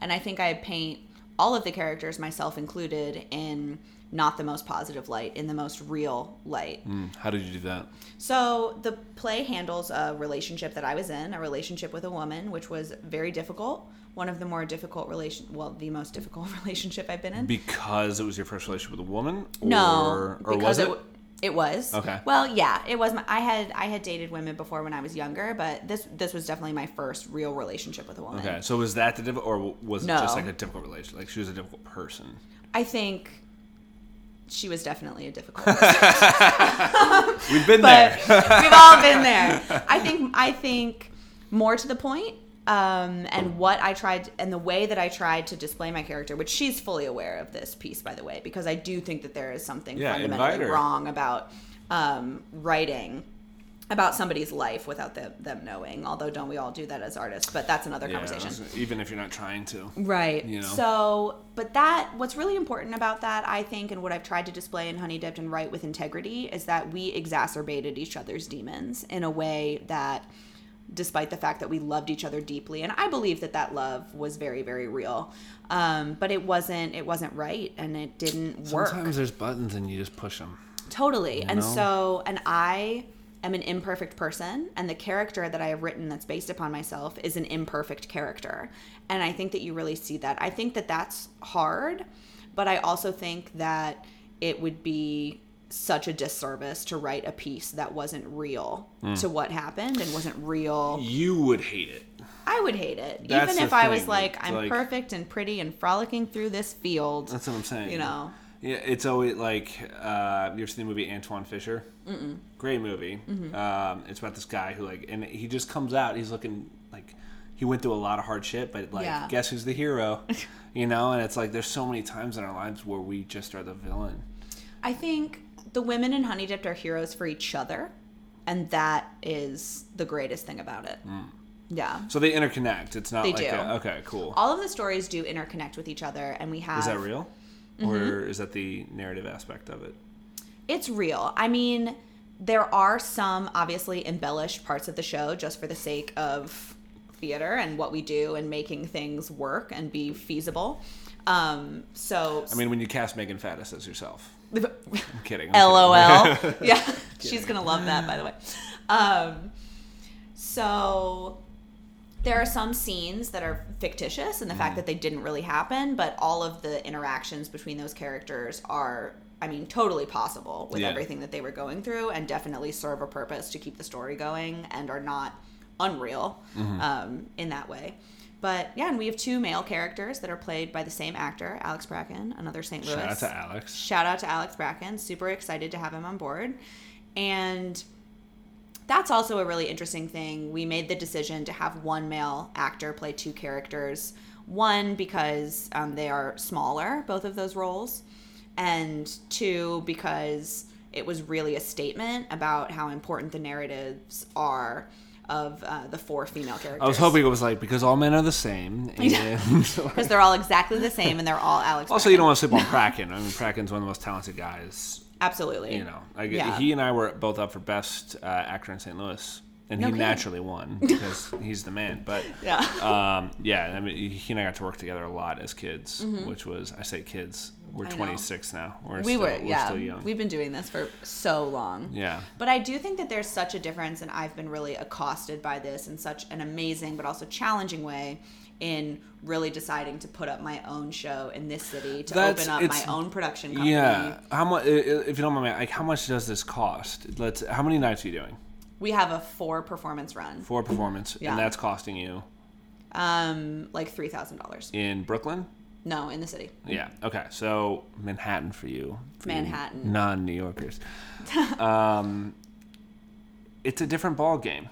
And i think i paint all of the characters myself included in not the most positive light in the most real light.
Mm, how did you do that?
So the play handles a relationship that I was in, a relationship with a woman, which was very difficult. One of the more difficult relation, well, the most difficult relationship I've been in.
because it was your first relationship with a woman or,
no,
or was it,
w- it was.
Okay.
Well, yeah, it was. My, I had I had dated women before when I was younger, but this this was definitely my first real relationship with a woman.
okay so was that the difficult or was it
No.
just like a difficult relationship like she was a difficult person
I think she was definitely a difficult person.
we've been there
we've all been there. I think I think more to the point, um, and what I tried and the way that I tried to display my character, which she's fully aware of this piece, by the way, because I do think that there is something
Yeah,
fundamentally wrong about um, writing about somebody's life without them, them knowing. Although, don't we all do that as artists? But that's another
Yeah,
conversation.
even if you're not trying to.
Right.
You know?
So, but that what's really important about that, I think, and what I've tried to display in Honey Dipped and Write with Integrity is that we exacerbated each other's demons in a way that, despite the fact that we loved each other deeply, and I believe that that love was very, very real, um, but it wasn't. It wasn't right, and it didn't work.
Sometimes there's buttons and you just push them.
Totally. And
know?
so, and I am an imperfect person, and the character that I have written that's based upon myself is an imperfect character. And I think that you really see that. I think that that's hard, but I also think that it would be such a disservice to write a piece that wasn't real
Hmm.
to what happened and wasn't real.
You would hate it.
I would hate it.
That's
Even if I was like, I'm
like-
perfect and pretty and frolicking through this field.
That's what I'm saying.
You know.
Yeah, it's always like uh, you ever seen the movie Antwone Fisher? Mm-mm. Great movie.
Mm-hmm.
Um, it's about this guy who like, and he just comes out. He's looking like he went through a lot of hard shit, but like,
Yeah.
guess who's the hero? you know, and it's like there's so many times in our lives where we just are the villain.
I think the women in Honey Dipped are heroes for each other, and that is the greatest thing about it. Yeah.
So they interconnect. It's not
They
like
do.
A, okay, cool.
All of the stories do interconnect with each other, and we have.
Is that real,
Mm-hmm.
or is that the narrative aspect of it?
It's real. I mean, there are some obviously embellished parts of the show just for the sake of theater and what we do and making things work and be feasible. Um, so,
I mean, when you cast Megan Faddis as yourself. I'm kidding. I'm kidding.
LOL. yeah, she's gonna love that, by the way. Um, so there are some scenes that are fictitious and the fact that they didn't really happen, but all of the interactions between those characters are, I mean, totally possible with
Yeah.
everything that they were going through, and definitely serve a purpose to keep the story going, and are not unreal um, in that way. But yeah, and we have two male characters that are played by the same actor, Alex Bracken, another St. Louis.
Shout out to Alex.
Shout out to Alex Bracken. Super excited to have him on board. And that's also a really interesting thing. We made the decision to have one male actor play two characters. One, because um, they are smaller, both of those roles. And two, because it was really a statement about how important the narratives are of uh, the four female characters.
I was hoping it was like because all men are the same.
Because they're all exactly the same and they're all Alex
also, you don't want to sleep on Bracken. I mean, Bracken's one of the most talented guys.
Absolutely.
You know, like,
Yeah.
he and I were both up for best uh, actor in St. Louis, and
No
he
kidding.
naturally won because he's the man. But
Yeah.
um, yeah, I mean, he and I got to work together a lot as kids, which was I say kids. We're
Mm-hmm. I know.
26 now. We're
we
still,
were
we're
yeah
still young.
we've been doing this for so long
yeah.
but i do think that there's such a difference and i've been really accosted by this in such an amazing but also challenging way in really deciding to put up my own show in this city to
That's-
open up my own production company
Yeah. How much? If you don't mind, me, like how much does this cost? Let's. How many nights are you doing?
we have a four performance run
Four performance,
Yeah.
and that's costing you
um like $3000
in Brooklyn.
No in the city
Yeah. Okay. So Manhattan for you. for you
Manhattan.
Non-New Yorkers. um, it's a different ball game.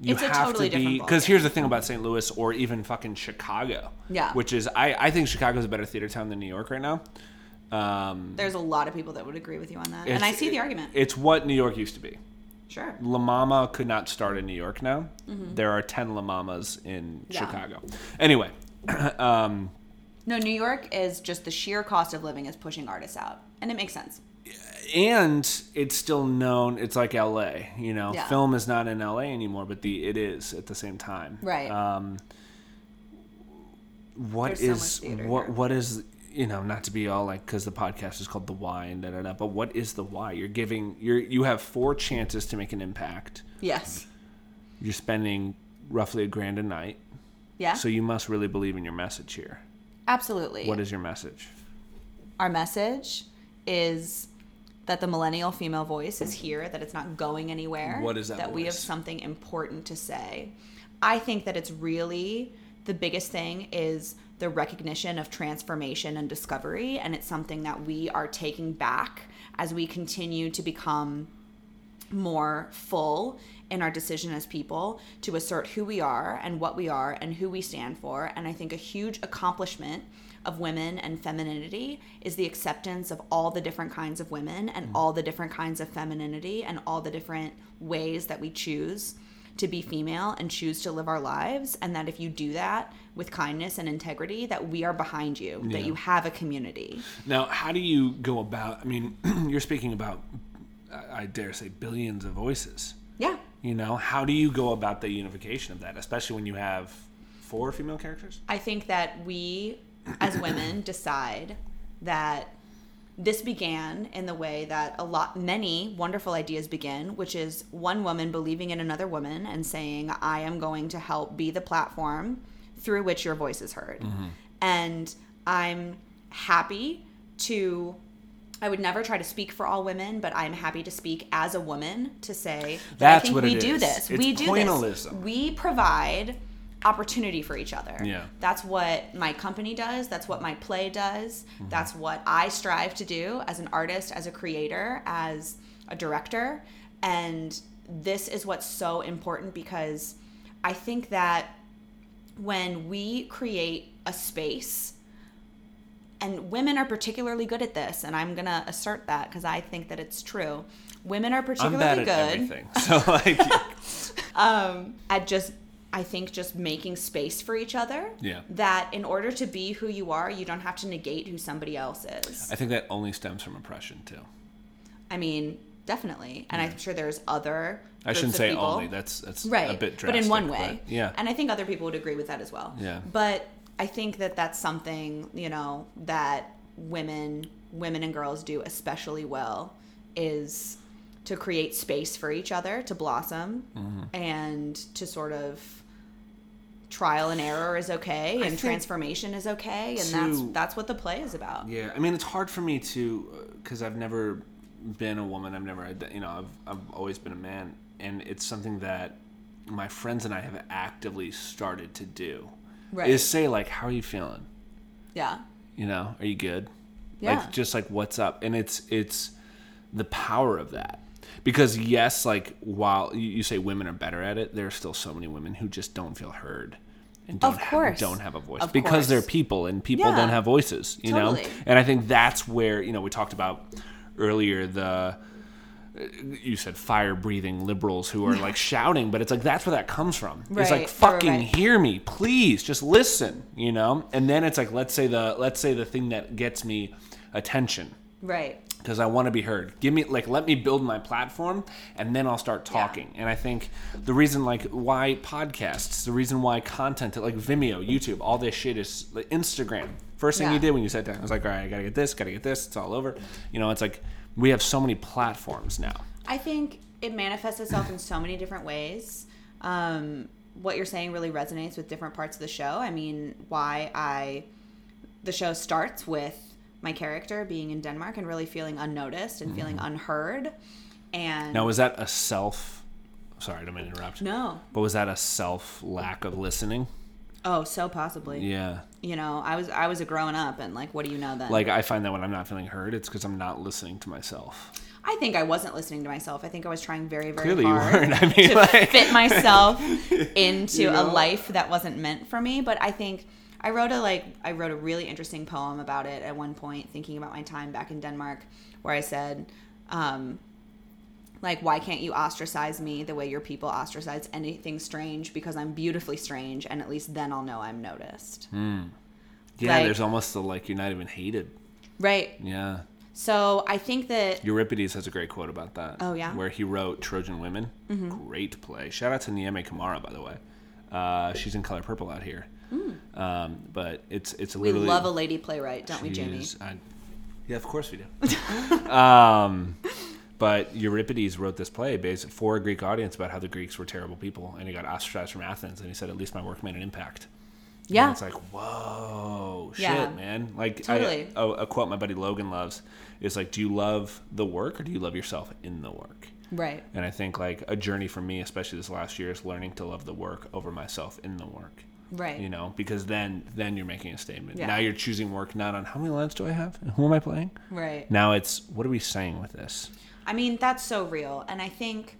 You
It's a
have
totally
to be because here's the thing about St. Louis or even fucking Chicago.
Yeah.
Which is I I think Chicago's a better theater town than New York right now. Um,
there's a lot of people that would agree with you on that and i see the argument
It's what New York used to be.
sure
La Mama could not start in New York now. There are 10 La Mamas in
Mm-hmm. Yeah.
Chicago. Anyway, um,
no new york is just the sheer cost of living is pushing artists out and it makes sense
and it's still known it's like LA, you know.
Yeah.
Film is not in LA anymore, but the it is at the same time.
Right.
Um, what is
so
what
here.
what is you know, not to be all like cuz the podcast is called The Why and da da da, but what is the why? You're giving you're you have four chances to make an impact.
yes
You're spending roughly a grand a night.
yeah
So you must really believe in your message here.
Absolutely
What is your message?
our message is that the millennial female voice is here, that it's not going anywhere.
What is that
That we have something important to say. I think that it's really the biggest thing is the recognition of transformation and discovery, and it's something that we are taking back as we continue to become more full in our decision as people to assert who we are and what we are and who we stand for. And I think a huge accomplishment of women and femininity is the acceptance of all the different kinds of women and mm-hmm. all the different kinds of femininity and all the different ways that we choose to be female and choose to live our lives and that if you do that with kindness and integrity that we are behind you that you have a community
Now, how do you go about? I mean, you're speaking about, I I dare say, billions of voices.
yeah
You know, how do you go about the unification of that, especially when you have four female characters?
I think that we as women decide that this began in the way that a lot many wonderful ideas begin which is one woman believing in another woman and saying i am going to help be the platform through which your voice is heard mm-hmm. and i'm happy to I would never try to speak for all women, but I'm happy to speak as a woman to say that
That's
I think
what
we do
is.
this.
It's
we do
pointillism.
this. We provide opportunity for each other.
Yeah.
That's what my company does. That's what my play does. Mm-hmm. That's what I strive to do as an artist, as a creator, as a director. And this is what's so important because I think that when we create a space, and women are particularly good at this, and I'm gonna assert that because I think that it's true. Women are particularly I'm
bad at
good
everything. So, like, um,
at just I think just making space for each other.
Yeah.
That in order to be who you are, you don't have to negate who somebody else is.
I think that only stems from oppression, too.
I mean, definitely. And I'm sure there's other
I shouldn't say
people-
only. That's that's
right,
a bit
but in one way.
but yeah.
And I think other people would agree with that as well.
Yeah.
But I think that that's something, you know, that women women and girls do especially well is to create space for each other to blossom
Mm-hmm.
and to sort of trial and error is okay and transformation is okay and that's that's what the play is about.
Yeah, I mean, it's hard for me to, because I've never been a woman. I've never, you know, I've, I've always been a man. And it's something that my friends and I have actively started to do.
Right.
Is say, like, how are you feeling?
Yeah.
You know, are you good?
Yeah.
Like, just like, what's up? And it's, it's the power of that. Because, yes, like, while you, say women are better at it, there are still so many women who just don't feel heard. And don't have, don't have a voice
Of
because
course.
they're people and people
Yeah.
don't have voices, you know? And I think that's where, you know, we talked about earlier the you said fire breathing liberals who are like shouting, but it's like that's where that comes from. It's like fucking
right.
hear me, please, just listen, you know? And then it's like let's say the let's say the thing that gets me attention
Right.
because I want to be heard. Give me like let me build my platform and then I'll start talking. And I think the reason like why podcasts, the reason why content like Vimeo, YouTube, all this shit is like Instagram. First thing
Yeah.
you did when you sat down, I was like, all right, I gotta get this, gotta get this. It's all over. You know, it's like we have so many platforms now.
I think it manifests itself in so many different ways. Um, what you're saying really resonates with different parts of the show. I mean, why I the show starts with my character being in Denmark and really feeling unnoticed and feeling unheard. And
Mm-hmm. Now, was that a self? Sorry, I don't to interrupt.
no,
But was that a self lack of listening?
Oh, so possibly.
Yeah.
You know, I was I was a grown up, and like, what do you know then?
Like I find that when I'm not feeling heard, it's because I'm not listening to myself.
I think I wasn't listening to myself. I think I was trying very, very
Clearly, you
hard
weren't. I mean,
to
like,
fit myself into
You
a life that wasn't meant for me. But I think I wrote a like I wrote a really interesting poem about it at one point, thinking about my time back in Denmark, where I said, um, like, why can't you ostracize me the way your people ostracize anything strange? Because I'm beautifully strange, and at least then I'll know I'm noticed.
yeah,
like-
there's almost the like you're not even hated.
Right.
Yeah.
So I think that
Euripides has a great quote about that.
Oh, yeah? Mm-hmm.
Where he wrote Trojan Women. Great play. Shout out to Nieme Kamara, by the way. Uh, she's in Color Purple out here. Um, but it's it's
Mm. we love a lady playwright, don't we, Jamie?
I- yeah, of course we do. um, but Euripides wrote this play based for a Greek audience about how the Greeks were terrible people, and he got ostracized from Athens, and he said, "At least my work made an impact." And
Yeah.
it's like, whoa, shit,
Yeah.
man. Like,
Totally.
I, a, a quote my buddy Logan loves is like, "Do you love the work, or do you love yourself in the work?"
Right.
And I think like a journey for me, especially this last year, is learning to love the work over myself in the work
Right.
you know because then then you're making a statement
Yeah.
now you're choosing work not on how many lines do i have and who am i playing
Right.
now it's what are we saying with this
I mean, that's so real. And I think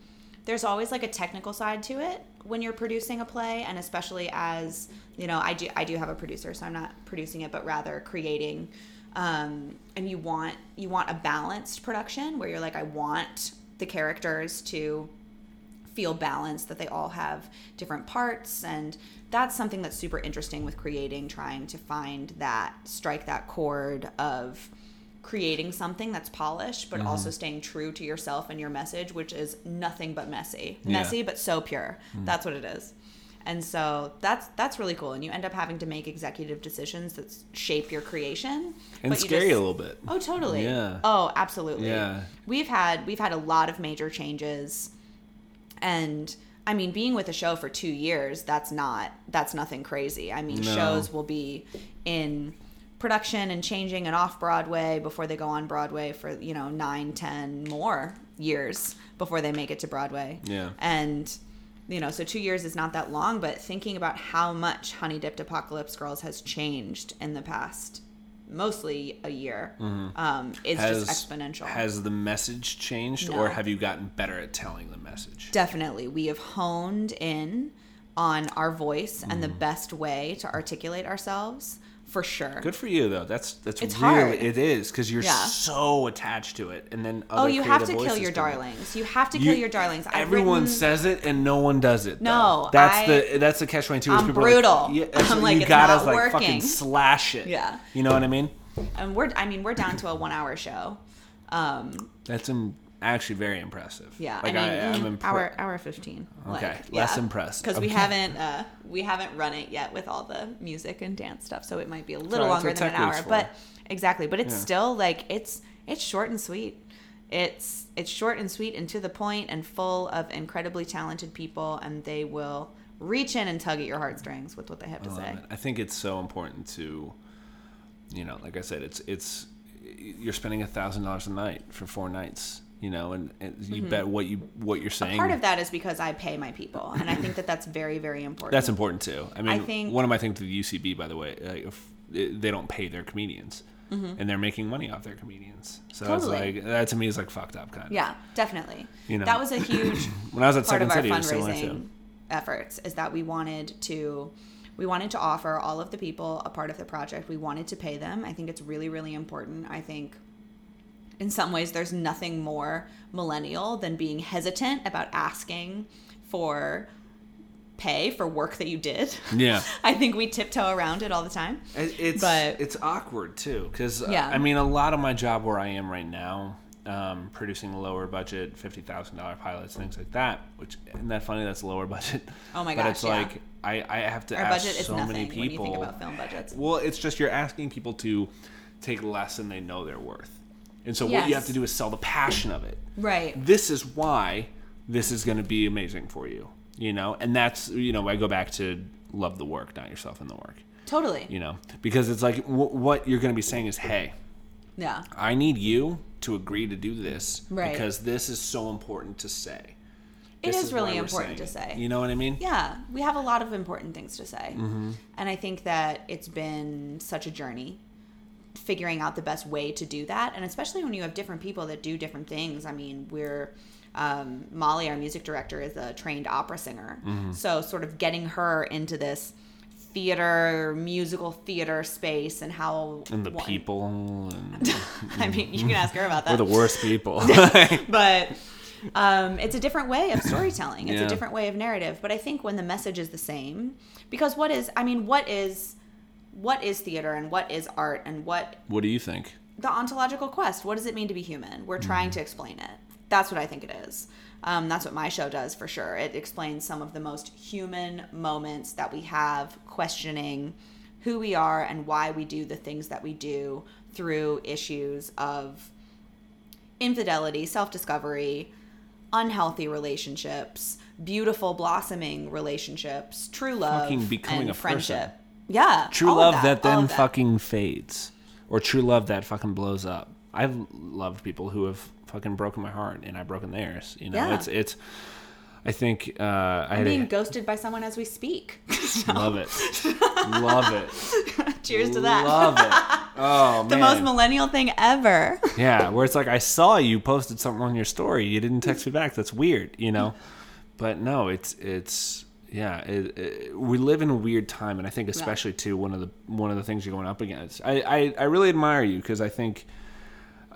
there's always like a technical side to it when you're producing a play and especially as, you know, I do I do have a producer, so I'm not producing it, but rather creating um, and you want you want a balanced production where you're like I want the characters to feel balanced that they all have different parts and that's something that's super interesting with creating trying to find that strike that chord of creating something that's polished but
Mm-hmm.
also staying true to yourself and your message which is nothing but messy
Yeah.
Messy but so pure that's what it is and so that's that's really cool and you end up having to make executive decisions that shape your creation
And
but you
scary
just-
a little bit.
Oh, totally.
Yeah.
Oh, absolutely.
Yeah.
We've had we've had a lot of major changes, and I mean, being with a show for two years, that's not that's nothing crazy. I mean,
No.
shows will be in production and changing and off Broadway before they go on Broadway for you know nine, ten more years before they make it to Broadway.
Yeah.
And you know, so two years is not that long, but thinking about how much Honey Dipped Apocalypse Girls has changed in the past, mostly a year, um, it's just exponential.
Mm-hmm. Has the message changed,
No.
or have you gotten better at telling the message?
Definitely, we have honed in on our voice and
Mm.
the best way to articulate ourselves for sure.
Good for you, though. That's that's
It's
really
hard.
it is because you're
Yeah.
so attached to it, and then
Oh, you have to kill your darlings. You have to
You-
kill your darlings. I've
Everyone
written-
says it, and no one does it.
No,
though. that's
I-
the that's the catch twenty two.
I'm
people
brutal.
Are like, yeah,
I'm like,
you gotta like
working.
fucking slash it.
Yeah.
you know what I mean.
and we're I mean we're down to a one hour show. Um,
That's im- actually very impressive.
yeah,
like
I mean
am
mm,
impressed.
hour hour fifteen.
Okay, less impressed.
because we haven't uh, we haven't run it yet with all the music and dance stuff, so it might be a little
right,
longer than an hour.
for.
But exactly, but it's
Yeah.
still like it's it's short and sweet. It's it's short and sweet and to the point and full of incredibly talented people, and they will reach in and tug at your heartstrings with what they have to
I
say.
it. I think it's so important to, you know, like I said, it's it's you're spending a thousand dollars a night for four nights, you know, and, and you bet what you what you're saying.
Mm-hmm. Part of that is because I pay my people, and I think that that's very very important.
That's important too. I mean, I
think-
one of my things with the UCB, by the way, like, if they don't pay their comedians, and they're making money off their comedians. So
Mm-hmm. Totally.
it's like that to me is like fucked up kind of.
yeah, definitely.
You know.
that was a huge
When I was at
part
Second
of
City, similar
fundraising efforts is that we wanted to we wanted to offer all of the people a part of the project we wanted to pay them i think it's really really important i think in some ways there's nothing more millennial than being hesitant about asking for pay for work that you did
Yeah.
i think we tiptoe around it all the time
It's
But-
it's awkward too because
Yeah.
I mean a lot of my job where I am right now, um, producing lower budget fifty thousand dollar pilots things like that. Which isn't that funny? That's lower budget.
Oh my gosh!
But it's
yeah.
like I I have to
our
ask
budget is
so
nothing
many
when you
people.
think about film budgets
Well, it's just you're asking people to take less than they know they're worth, and so what you have to do is sell the passion of it.
right
This is why this is going to be amazing for you. You know, and that's you know I go back to love the work, not yourself in the work
totally
you know because it's like w- what you're going to be saying is hey
yeah
i need you to agree to do this
Right.
because this is so important to say
It
This
is really important to
it.
say.
you know what i mean
Yeah, we have a lot of important things to say.
Mm-hmm.
And I think that it's been such a journey figuring out the best way to do that. And especially when you have different people that do different things. I mean, we're, um, Molly, our music director, is a trained opera singer.
Mm-hmm.
So, sort of getting her into this theater, musical theater space and how.
and the
one-
people and
I mean, you can ask her about that
we're the worst people
but um, it's a different way of storytelling. It's
Yeah.
a different way of narrative. But I think when the message is the same, because what is, I mean, what is, what is theater and what is art and what
what do you think
the ontological quest? What does it mean to be human? We're trying to explain it. That's what I think it is. Um, that's what my show does for sure. It explains some of the most human moments that we have questioning who we are and why we do the things that we do through issues of infidelity, self discovery, unhealthy relationships, beautiful blossoming relationships, true love,
Fucking becoming
and
a person.
Yeah,
true love that,
all
then
that.
fucking fades or true love that fucking blows up i've loved people who have fucking broken my heart and i've broken theirs you know
Yeah.
it's it's i think uh i
I'm
had
being
a,
ghosted by someone as we speak.
love it love it
Cheers to that.
Love it. Oh man.
the most millennial thing ever.
Yeah, where it's like I saw you posted something on your story, you didn't text me back. That's weird, you know. But no, it's it's yeah. It, it, we live in a weird time, and I think especially too one of the one of the things you're going up against. I I, I really admire you because I think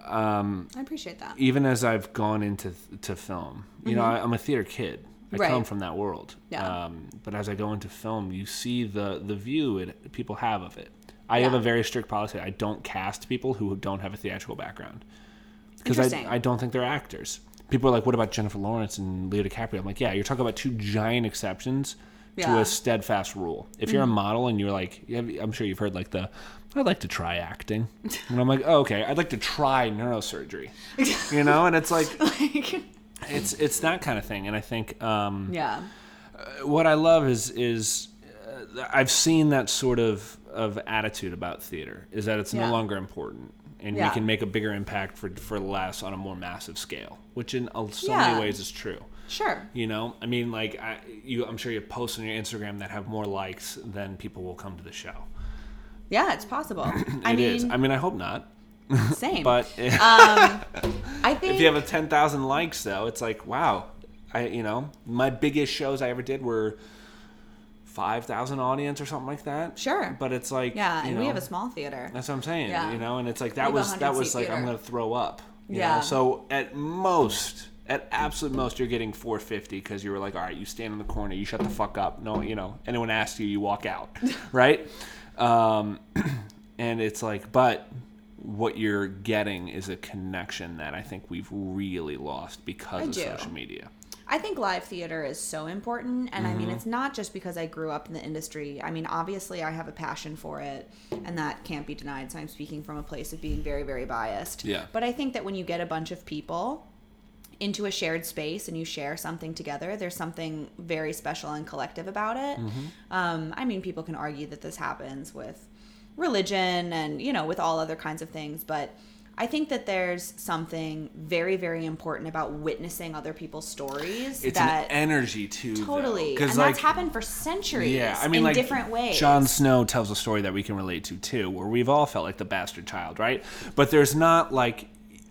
I appreciate that.
even as I've gone into to film, you know, I, I'm a theater kid. I
Mm-hmm. Right.
come from that world.
Yeah.
Um, but as I go into film, you see the the view it, people have of it. I have a very strict policy. I don't cast people who don't have a theatrical background because I, I don't think they're actors. People are like, "What about Jennifer Lawrence and Leo DiCaprio?" I'm like, "Yeah, you're talking about two giant exceptions to a steadfast rule. If you're a model and you're like, I'm sure you've heard like the, I'd like to try acting, and I'm like, oh, okay, I'd like to try neurosurgery, you know, and it's like,
Like,
it's it's that kind of thing, and I think um,
yeah.
what I love is is uh, I've seen that sort of of attitude about theater is that it's
Yeah.
no longer important and
Yeah.
we can make a bigger impact for for less on a more massive scale, which in uh, so
Yeah.
many ways is true.
Sure.
You know, I mean, like I, you, I'm sure you have posts on your Instagram that have more likes than people will come to the show.
Yeah, it's possible. I mean,
is. I mean, I hope not,
same.
but
I think
if you have a 10,000 likes though, it's like wow. I you know my biggest shows I ever did were 5,000 audience or something like that.
Sure.
But it's like
yeah, and we have a small theater.
That's what I'm saying.
Yeah.
You know, and it's like that was that was like I'm gonna throw up. you
Yeah.
know? So at most, at absolute most, you're getting 450 because you were like, all right, you stand in the corner, you shut the fuck up. No, you know, anyone asks you, you walk out, right? Um, and it's like, but what you're getting is a connection that I think we've really lost because
I
of
do.
social media.
I think live theater is so important. And I mean,
Mm-hmm.
it's not just because I grew up in the industry. I mean, obviously, I have a passion for it, and that can't be denied. So I'm speaking from a place of being very, very biased.
Yeah.
But I think that when you get a bunch of people into a shared space and you share something together, there's something very special and collective about it.
Mm-hmm.
Um, I mean, people can argue that this happens with religion and, you know, with all other kinds of things, but. I think that there's something very, very important about witnessing other people's stories.
It's
that
an energy too. totally,
Totally.
'Cause,
and
like,
that's happened for centuries
Yeah, I mean,
in
like
different ways.
Jon Snow tells a story that we can relate to too, where we've all felt like the bastard child, right? But there's not like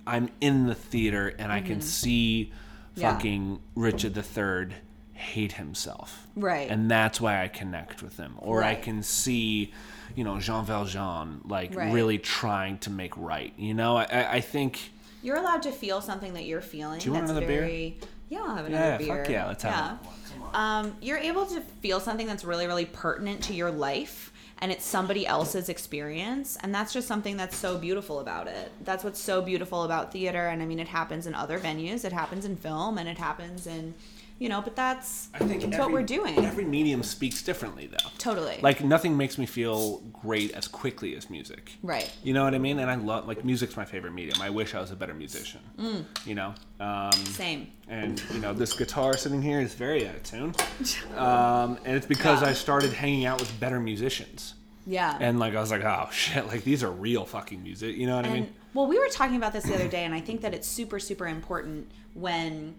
I'm in the theater and I can see
Mm-hmm. Yeah.
fucking Richard III hate himself,
Right.
And that's why I connect with him, or I can see. You know Jean Valjean, like
Right.
really trying to make right. You know, I, I I think
You're allowed to feel something that you're feeling.
Do you want
that's
another beer?
very, Yeah, I'll have another
Yeah,
beer.
fuck yeah, let's have
yeah. Um, you're able to feel something that's really, really pertinent to your life, and it's somebody else's experience, and that's just something that's so beautiful about it. That's what's so beautiful about theater, and I mean, it happens in other venues, it happens in film, and it happens in, you know, but that's
I think every,
what we're doing.
Every medium speaks differently, though.
totally.
Like nothing makes me feel great as quickly as music.
Right.
You know what I mean? And I love like music's my favorite medium. I wish I was a better musician.
Mm.
You know. Um,
Same.
and you know this guitar sitting here is very out of tune. Um, and it's because
Yeah.
I started hanging out with better musicians.
Yeah.
And like I was like, oh shit, like these are real fucking music. You know what I mean?
well, we were talking about this the other day, and I think that it's super, super important when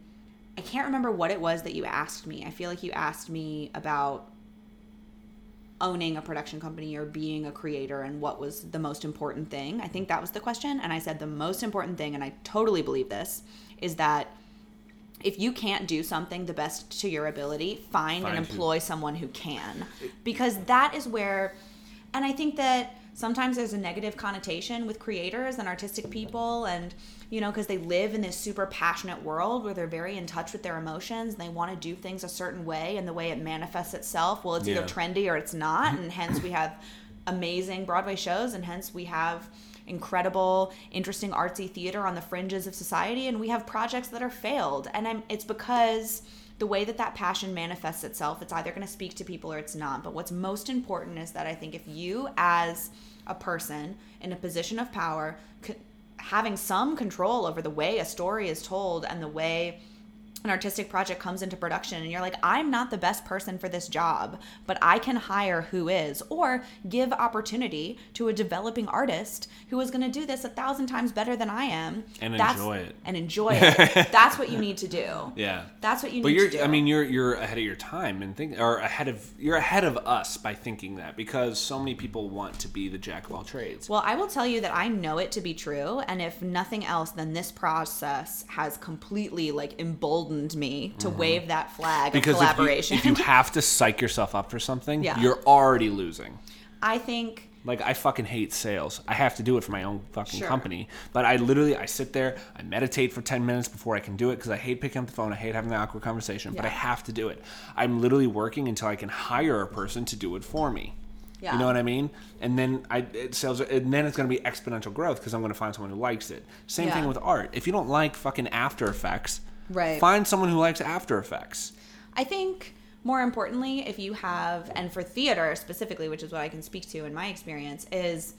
I can't remember what it was that you asked me. I feel like you asked me about owning a production company or being a creator and what was the most important thing. I think that was the question. And I said the most important thing, and I totally believe this, is that if you can't do something the best to your ability, find,
Find
and
who-
employ someone who can. Because that is where, and I think that sometimes there's a negative connotation with creators and artistic people, and, you know, because they live in this super passionate world where they're very in touch with their emotions and they want to do things a certain way, and the way it manifests itself, well, it's
Yeah.
either trendy or it's not, and hence we have amazing Broadway shows, and hence we have incredible, interesting artsy theater on the fringes of society, and we have projects that are failed. And I'm, it's because the way that that passion manifests itself, it's either going to speak to people or it's not. But what's most important is that I think if you, as a person in a position of power, having some control over the way a story is told and the way an artistic project comes into production and you're like, I'm not the best person for this job, but I can hire who is, or give opportunity to a developing artist who is going to do this a thousand times better than I am.
And
That's-
enjoy it.
And enjoy it. That's what you need to do.
Yeah.
That's what you
But
need
you're
to do.
I mean you're you're ahead of your time and think or ahead of you're ahead of us by thinking that because so many people want to be the jack of all trades.
Well, I will tell you that I know it to be true, and if nothing else, then this process has completely like emboldened me to wave that flag
Mm-hmm. because
of
if you,
collaboration.
if you have to psych yourself up for something,
Yeah.
you're already losing.
I think
Like I fucking hate sales. I have to do it for my own fucking
Sure.
company. But I literally I sit there, I meditate for 10 minutes before I can do it because I hate picking up the phone. I hate having the awkward conversation, but I have to do it. I'm literally working until I can hire a person to do it for me.
Yeah.
You know what I mean? And then I it sales and then it's going to be exponential growth because I'm going to find someone who likes it. Same
Yeah.
thing with art. If you don't like fucking After Effects,
Right.
find someone who likes After Effects.
I think more importantly, if you have, and for theater specifically, which is what I can speak to in my experience, is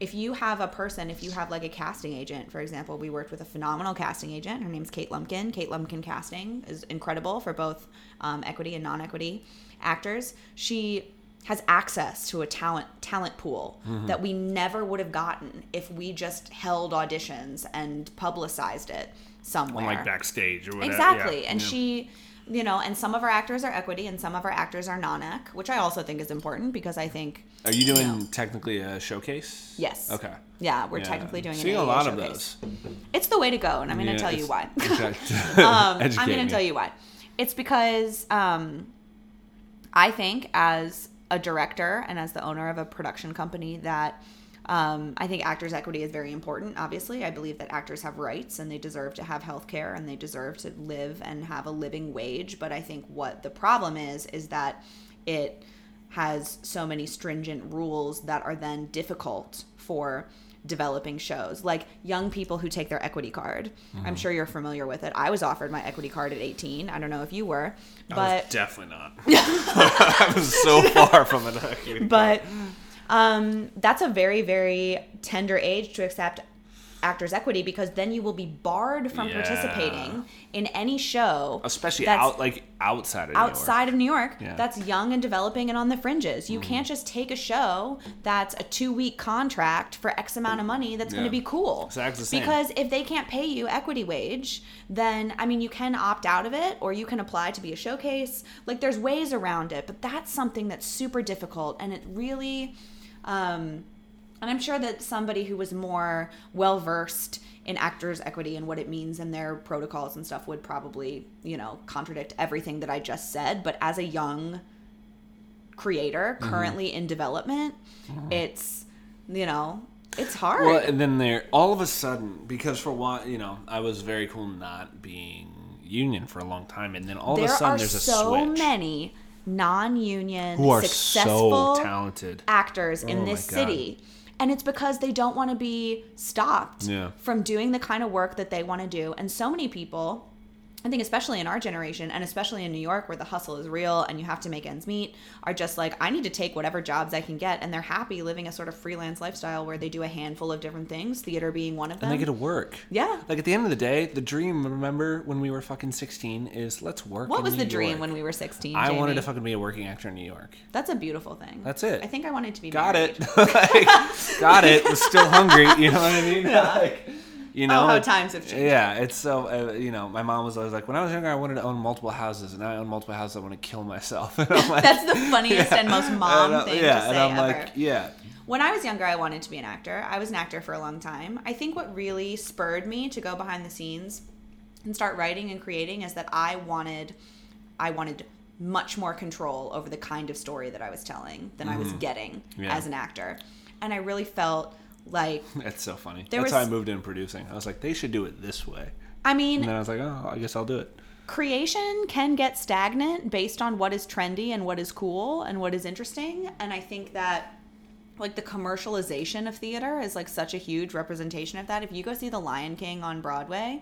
if you have a person, if you have like a casting agent, for example, we worked with a phenomenal casting agent. Her name's Kate Lumpkin. Kate Lumpkin Casting is incredible for both um, equity and non-equity actors. She has access to a talent talent pool that we never would have gotten if we just held auditions and publicized it somewhere.
On like backstage or whatever.
Exactly.
Yeah.
And
Yeah.
she, you know, and some of our actors are equity and some of our actors are non ec, which I also think is important because I think,
Are you doing technically a showcase?
yes.
Okay.
Yeah, we're
Yeah.
technically doing
Seeing
an
a lot
AAA
of
showcase.
those.
It's the way to go, and I'm going to
Yeah,
tell you why.
Okay.
um, I'm going to tell you why. It's because um, I think as a director and as the owner of a production company that um, I think actors' equity is very important. Obviously, I believe that actors have rights and they deserve to have health care and they deserve to live and have a living wage. But I think what the problem is is that it has so many stringent rules that are then difficult for developing shows like young people who take their equity card
Mm-hmm.
i'm sure you're familiar with it i was offered my equity card at 18 i don't know if you were
I
but
was definitely not. I was so far from it.
but um, that's a very very tender age to accept actors equity because then you will be barred from
Yeah.
participating in any show
especially out like outside of New York.
outside of New York
Yeah. Mm-hmm.
that's young and developing and on the fringes. You can't just take a show that's a two week contract for X amount of money that's going to be cool.
Exactly the same.
Because if they can't pay you equity wage, then I mean, you can opt out of it or you can apply to be a showcase. Like there's ways around it, but that's something that's super difficult and it really. Um, and I'm sure that somebody who was more well versed in actors' equity and what it means and their protocols and stuff would probably, you know, contradict everything that I just said. But as a young creator
Mm-hmm.
currently in development, it's, you know, it's hard.
Well, and then there, all of a sudden, because for one, you know, I was very cool not being union for a long time, and then all
there
of a sudden there's a
so many non-union
who are
successful
so talented.
actors in
Oh
this city. And it's because they don't want to be stopped
Yeah.
from doing the kind of work that they want to do. And so many people, I think, especially in our generation, and especially in New York, where the hustle is real and you have to make ends meet, are just like, I need to take whatever jobs I can get. And they're happy living a sort of freelance lifestyle where they do a handful of different things, theater being one of them.
and they get to work.
Yeah.
Like at the end of the day, the dream, remember when we were fucking 16, is let's work.
what was the dream
York.
when we were 16?
I wanted to fucking be a working actor in New York.
That's a beautiful thing.
That's it.
I think I wanted to be
Got
married.
it. Like, got it. Was still hungry. You know what I mean? Like, you know.
Oh, how times have changed.
Yeah, it's so. Uh, you know, my mom was always like, when I was younger, I wanted to own multiple houses, and now I own multiple houses. I want to kill myself. And I'm like,
That's the funniest and most mom
and,
thing
yeah,
to say
and I'm
ever.
like, yeah.
When I was younger, I wanted to be an actor. I was an actor for a long time. I think what really spurred me to go behind the scenes and start writing and creating is that I wanted I wanted much more control over the kind of story that I was telling than I was getting
Mm-hmm. Yeah.
as an actor. And I really felt like
It's so funny. That's
was-
how I moved into producing. I was like, they should do it this way.
I mean,
And then I was like, oh, I guess I'll do it.
creation can get stagnant based on what is trendy and what is cool and what is interesting and i think that like the commercialization of theater is like such a huge representation of that if you go see the lion king on broadway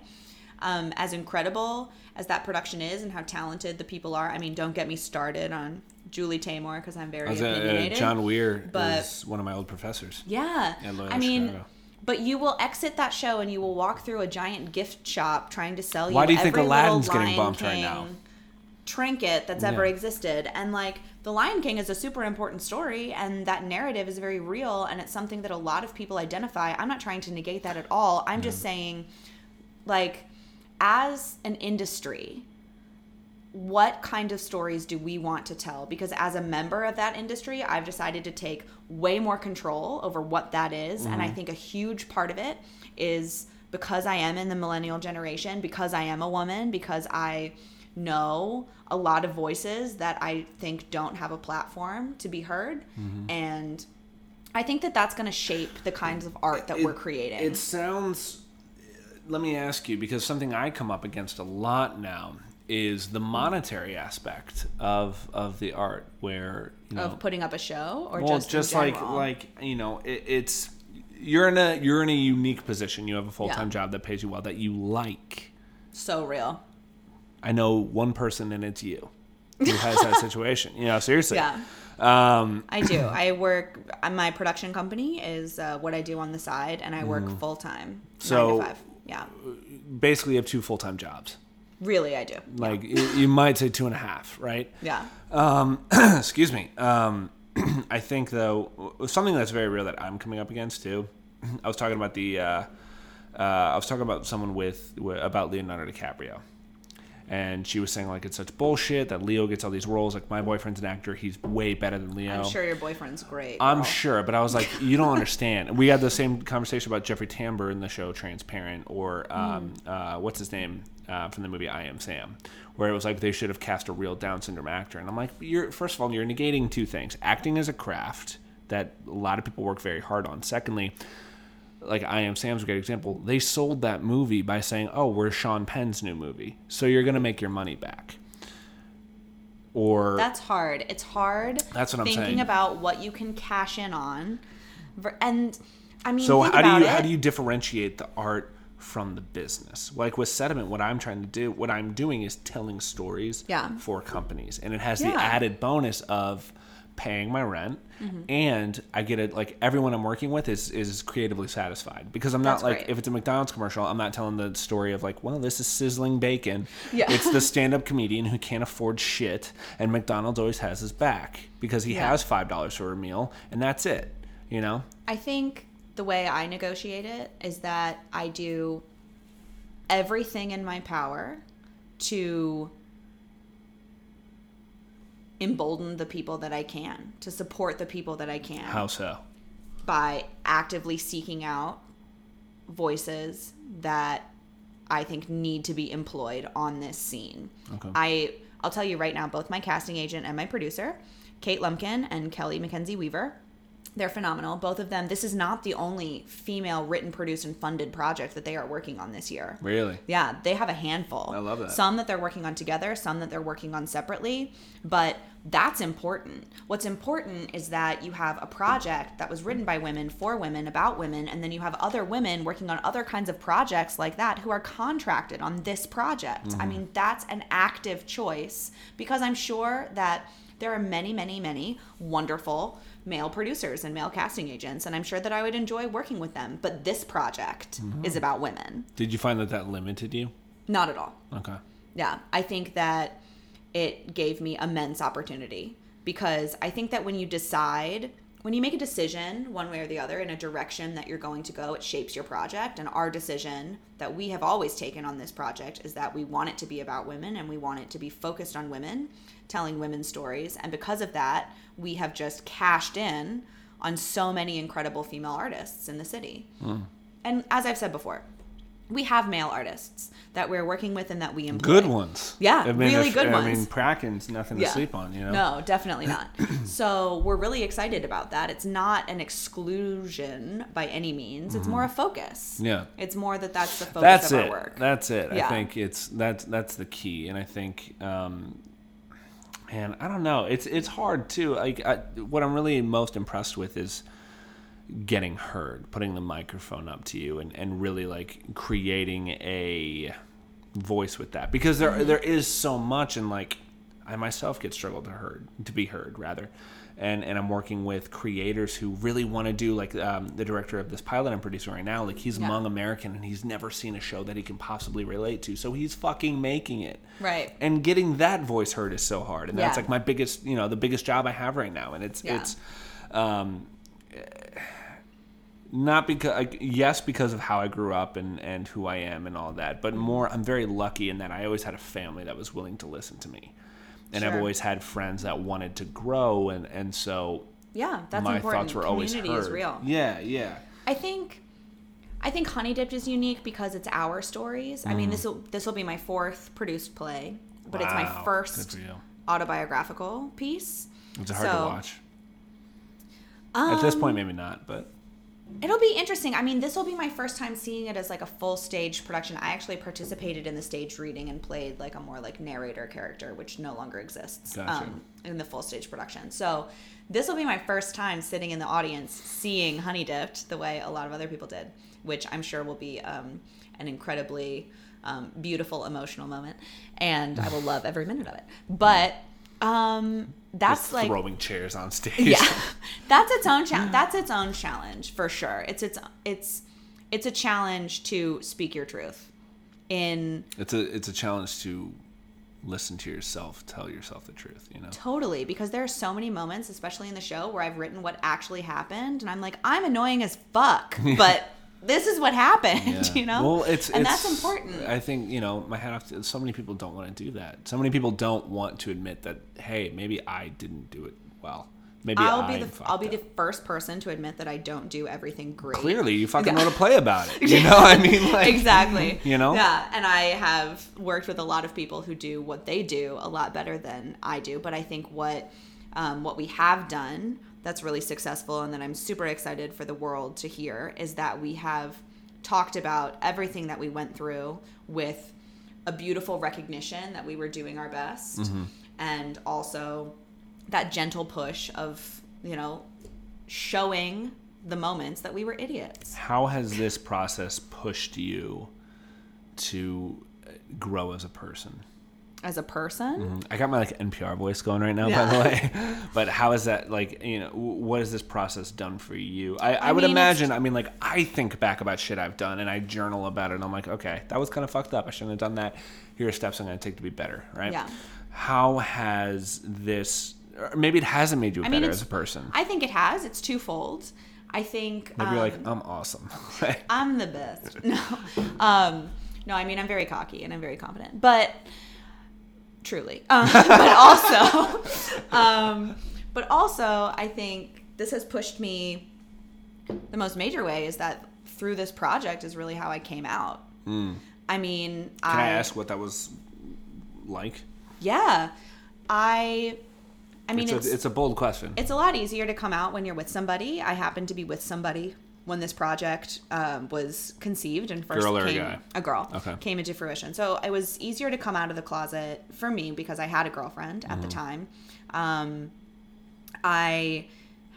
um, as incredible as that production is and how talented the people are i mean don't get me started on julie taymor because i'm very
I was, uh,
opinionated
John Weir
but-
is one of my old professors.
yeah
At Loyola
i mean
Chicago.
But you will exit that show and you will walk through a giant gift shop trying to sell you.
Why do you think
every
Aladdin's
little
getting bumped right
King
now?
Trinket that's ever
Yeah.
existed, and like the Lion King is a super important story, and that narrative is very real, and it's something that a lot of people identify. I'm not trying to negate that at all. I'm just saying, like, as an industry, what kind of stories do we want to tell? Because as a member of that industry, I've decided to take way more control over what that is. And I mm-hmm. think a huge part of it is because I am in the millennial generation, because I am a woman, because I know a lot of voices that I think don't have a platform to be heard. Mm-hmm. And I think that that's going to shape the kinds of art that we're creating.
It sounds. Let me ask you, because something I come up against a lot now is the monetary aspect of of the art, where you know,
of putting up a show or
well,
just,
just, like like you know, it, it's you're in a you're in a unique position. You have a full time
Yeah.
job that pays you well that you like.
so real.
I know one person, and it's you, who has that situation. You know, seriously.
Yeah.
Um,
I do. I work. uh, My production company is uh, what I do on the side, and I work full time,
Mm-hmm. So-
nine to five. Yeah,
basically, you have two full time jobs.
Really, I do.
Like you, you might say two and a half, right?
Yeah,
Um, excuse me. Um, I think though something that's very real that I'm coming up against too. I was talking about the. Uh, uh, I was talking about someone with about Leonardo DiCaprio, and she was saying like it's such bullshit that Leo gets all these roles. Like my boyfriend's an actor; he's way better than Leo.
I'm sure your boyfriend's great.
I'm
girl.
sure, but I was like, you don't understand. we had the same conversation about Jeffrey Tambor in the show Transparent, or um, uh, what's his name uh, from the movie I Am Sam, where it was like they should have cast a real Down syndrome actor. And I'm like, you're first of all, you're negating two things: acting is a craft that a lot of people work very hard on. Secondly, like I Am Sam's a great example. They sold that movie by saying, "Oh, we're Sean Penn's new movie, so you're gonna make your money back." Or
That's hard. It's hard.
That's what I'm
thinking
saying.
about what you can cash in on, and I mean,
So how do you
it.
how do you differentiate the art from the business? Like with Sediment, what I'm trying to do, what I'm doing is telling stories
Yeah.
for companies, and it has
Yeah.
the added bonus of paying my rent,
Mm-hmm.
and I get it. Like everyone I'm working with is is creatively satisfied because I'm not
That's
like
great.
if it's a McDonald's commercial, I'm not telling the story of like, well, this is sizzling bacon.
Yeah.
It's the stand-up comedian who can't afford shit, and McDonald's always has his back because he
Yeah.
has five dollars for a meal, and that's it. You know.
I think the way I negotiate it is that I do everything in my power to embolden the people that I can, to support the people that I can
How so?
by actively seeking out voices that I think need to be employed on this scene.
Okay.
I I'll tell you right now, both my casting agent and my producer, Kate Lumpkin and Kelly Mackenzie Weaver, they're phenomenal. Both of them. This is not the only female written, produced, and funded project that they are working on this year.
Really?
Yeah, they have a handful.
I love that.
Some that they're working on together, some that they're working on separately, but that's important. What's important is that you have a project that was written by women for women about women, and then you have other women working on other kinds of projects like that who are contracted on this project. I
Mm-hmm.
mean, that's an active choice because I'm sure that there are many, many, many wonderful male producers and male casting agents, and I'm sure that I would enjoy working with them. But this project
Mm-hmm.
is about women.
Did you find that that limited you?
Not at all.
Okay.
Yeah, I think that it gave me immense opportunity because I think that when you decide, when you make a decision one way or the other in a direction that you're going to go, it shapes your project. And our decision that we have always taken on this project is that we want it to be about women and we want it to be focused on women, telling women's stories. And because of that, we have just cashed in on so many incredible female artists in the city. Hmm. And as I've said before, we have male artists that we're working with and that we employ.
Good ones.
Yeah,
I mean,
really
if-
good
I mean,
ones.
Bracken's nothing to sleep on, you know?
No, definitely not. so we're really excited about that. It's not an exclusion by any means. It's more a focus.
Mm-hmm. Yeah.
It's more that that's the focus
That's
of
it.
our work.
That's it. I think it's that's that's the key, and I think, um, man, I don't know. It's it's hard too. Like I, what I'm really most impressed with is getting heard, putting the microphone up to you, and and really like creating a voice with that because there
Mm-hmm.
there is so much and like I myself get struggled to heard to be heard rather, and and I'm working with creators who really want to do like um, the director of this pilot I'm producing right now. Like he's
Yeah.
Hmong American and he's never seen a show that he can possibly relate to, so he's fucking making it.
Right.
And getting that voice heard is so hard, and that's
Yeah.
like my biggest you know the biggest job I have right now, and it's
Yeah.
it's. Um, not because like, yes because of how I grew up and and who I am and all that, but more I'm very lucky in that I always had a family that was willing to listen to me, and I've always had friends that wanted to grow and and so
Yeah, that's
my
important.
thoughts were always
Community
heard.
is real.
Yeah, yeah.
I think I think Honey Dipped is unique because it's our stories. I mean, this will this will be my fourth produced play, but it's
Mm.
My first autobiographical piece.
It's hard to
So,
watch. At this
um,
point, maybe not, but
It'll be interesting. I mean, this will be my first time seeing it as like a full stage production. I actually participated in the stage reading and played like a more like narrator character, which no longer exists
Gotcha.
um, in the full stage production. So this will be my first time sitting in the audience seeing Honey Dipped the way a lot of other people did, which I'm sure will be um, an incredibly um, beautiful emotional moment, and I will love every minute of it. But um, that's
just
like
throwing chairs on stage.
yeah that's its own challenge that's its own challenge for sure it's its it's it's a challenge to speak your truth in
it's a it's a challenge to listen to yourself, tell yourself the truth. You know.
totally because there are so many moments especially in the show where i've written what actually happened and i'm like i'm annoying as fuck but this is what happened
Yeah.
you know
Well, it's
and
it's,
that's important
I think you know my hat off. To, so many people don't want to do that. So many people don't want to admit that. Hey, maybe I didn't do it well. Maybe
I'll
I'm
be the I'll be the first person to admit that I don't do everything great.
Clearly, you fucking
Yeah.
wrote a play about it. You know, I mean, like
exactly.
You know?
Yeah, and I have worked with a lot of people who do what they do a lot better than I do. But I think what um, what we have done that's really successful, and that I'm super excited for the world to hear, is that we have talked about everything that we went through with a beautiful recognition that we were doing our best,
Mm-hmm.
and also that gentle push of you know showing the moments that we were idiots.
How has this process pushed you to grow as a person?
As a person,
I got my like NPR voice going right now, by the way. But how is that like? You know, what has this process done for you? I, I,
I
would
mean,
imagine. I mean, like I think back about shit I've done and I journal about it. and I'm like, okay, that was kind of fucked up. I shouldn't have done that. Here are steps I'm going to take to be better. Right?
Yeah.
How has this? Or maybe it hasn't made you
I mean,
better as a person.
I think it has. It's twofold. I think
Maybe you're like,
um,
I'm awesome.
I'm the best. No, um, no. I mean, I'm very cocky and I'm very confident, but truly, um, but also, um, but also, I think this has pushed me. The most major way is that through this project is really how I came out. I mean.
Can I ask what that was like?
Yeah, I. I mean,
it's,
it's
a, it's a bold question.
it's a lot easier to come out when you're with somebody. I happen to be with somebody when this project um, was conceived and first
Girl or a guy?
a girl
Okay.
came into fruition. So it was easier to come out of the closet for me because I had a girlfriend at
Mm-hmm.
the time. Um, I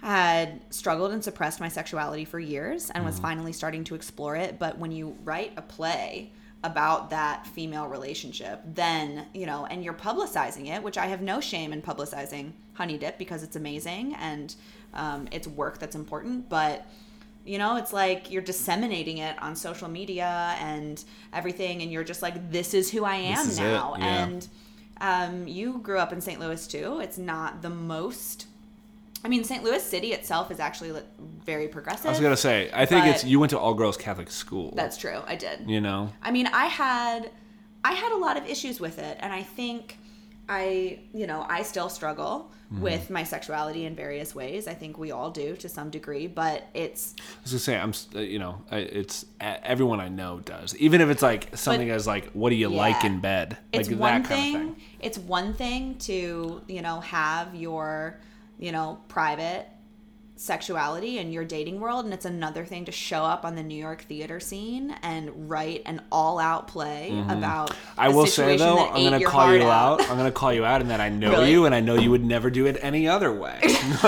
had struggled and suppressed my sexuality for years and
Mm-hmm.
was finally starting to explore it. But when you write a play about that female relationship, then, you know, and you're publicizing it, which I have no shame in publicizing Honey Dip because it's amazing and um, it's work that's important. But, you know, it's like you're disseminating it on social media and everything, and you're just like, this is who I am now.
yeah.
And um, you grew up in St. Louis too. It's not the most. I mean, St. Louis City itself is actually very progressive.
I was gonna say, I think it's you went to all girls Catholic school.
That's true. I did.
you know.
I mean, I had I had a lot of issues with it, and I think I, you know, I still struggle
Mm-hmm.
with my sexuality in various ways. I think we all do to some degree, but it's
I was gonna say, I'm, uh, you know, it's everyone I know does. Even if it's like something as like, what do you like in bed?
it's
like
one
that
thing,
kind of thing.
it's one thing to you know have your you know private sexuality in your dating world and it's another thing to show up on the New York theater scene and write an all-out play about
Mm-hmm. I
a
will say though, I'm gonna call
heart
you out. I'm gonna call you out, and that I know
Really?
you, and I know you would never do it any other way.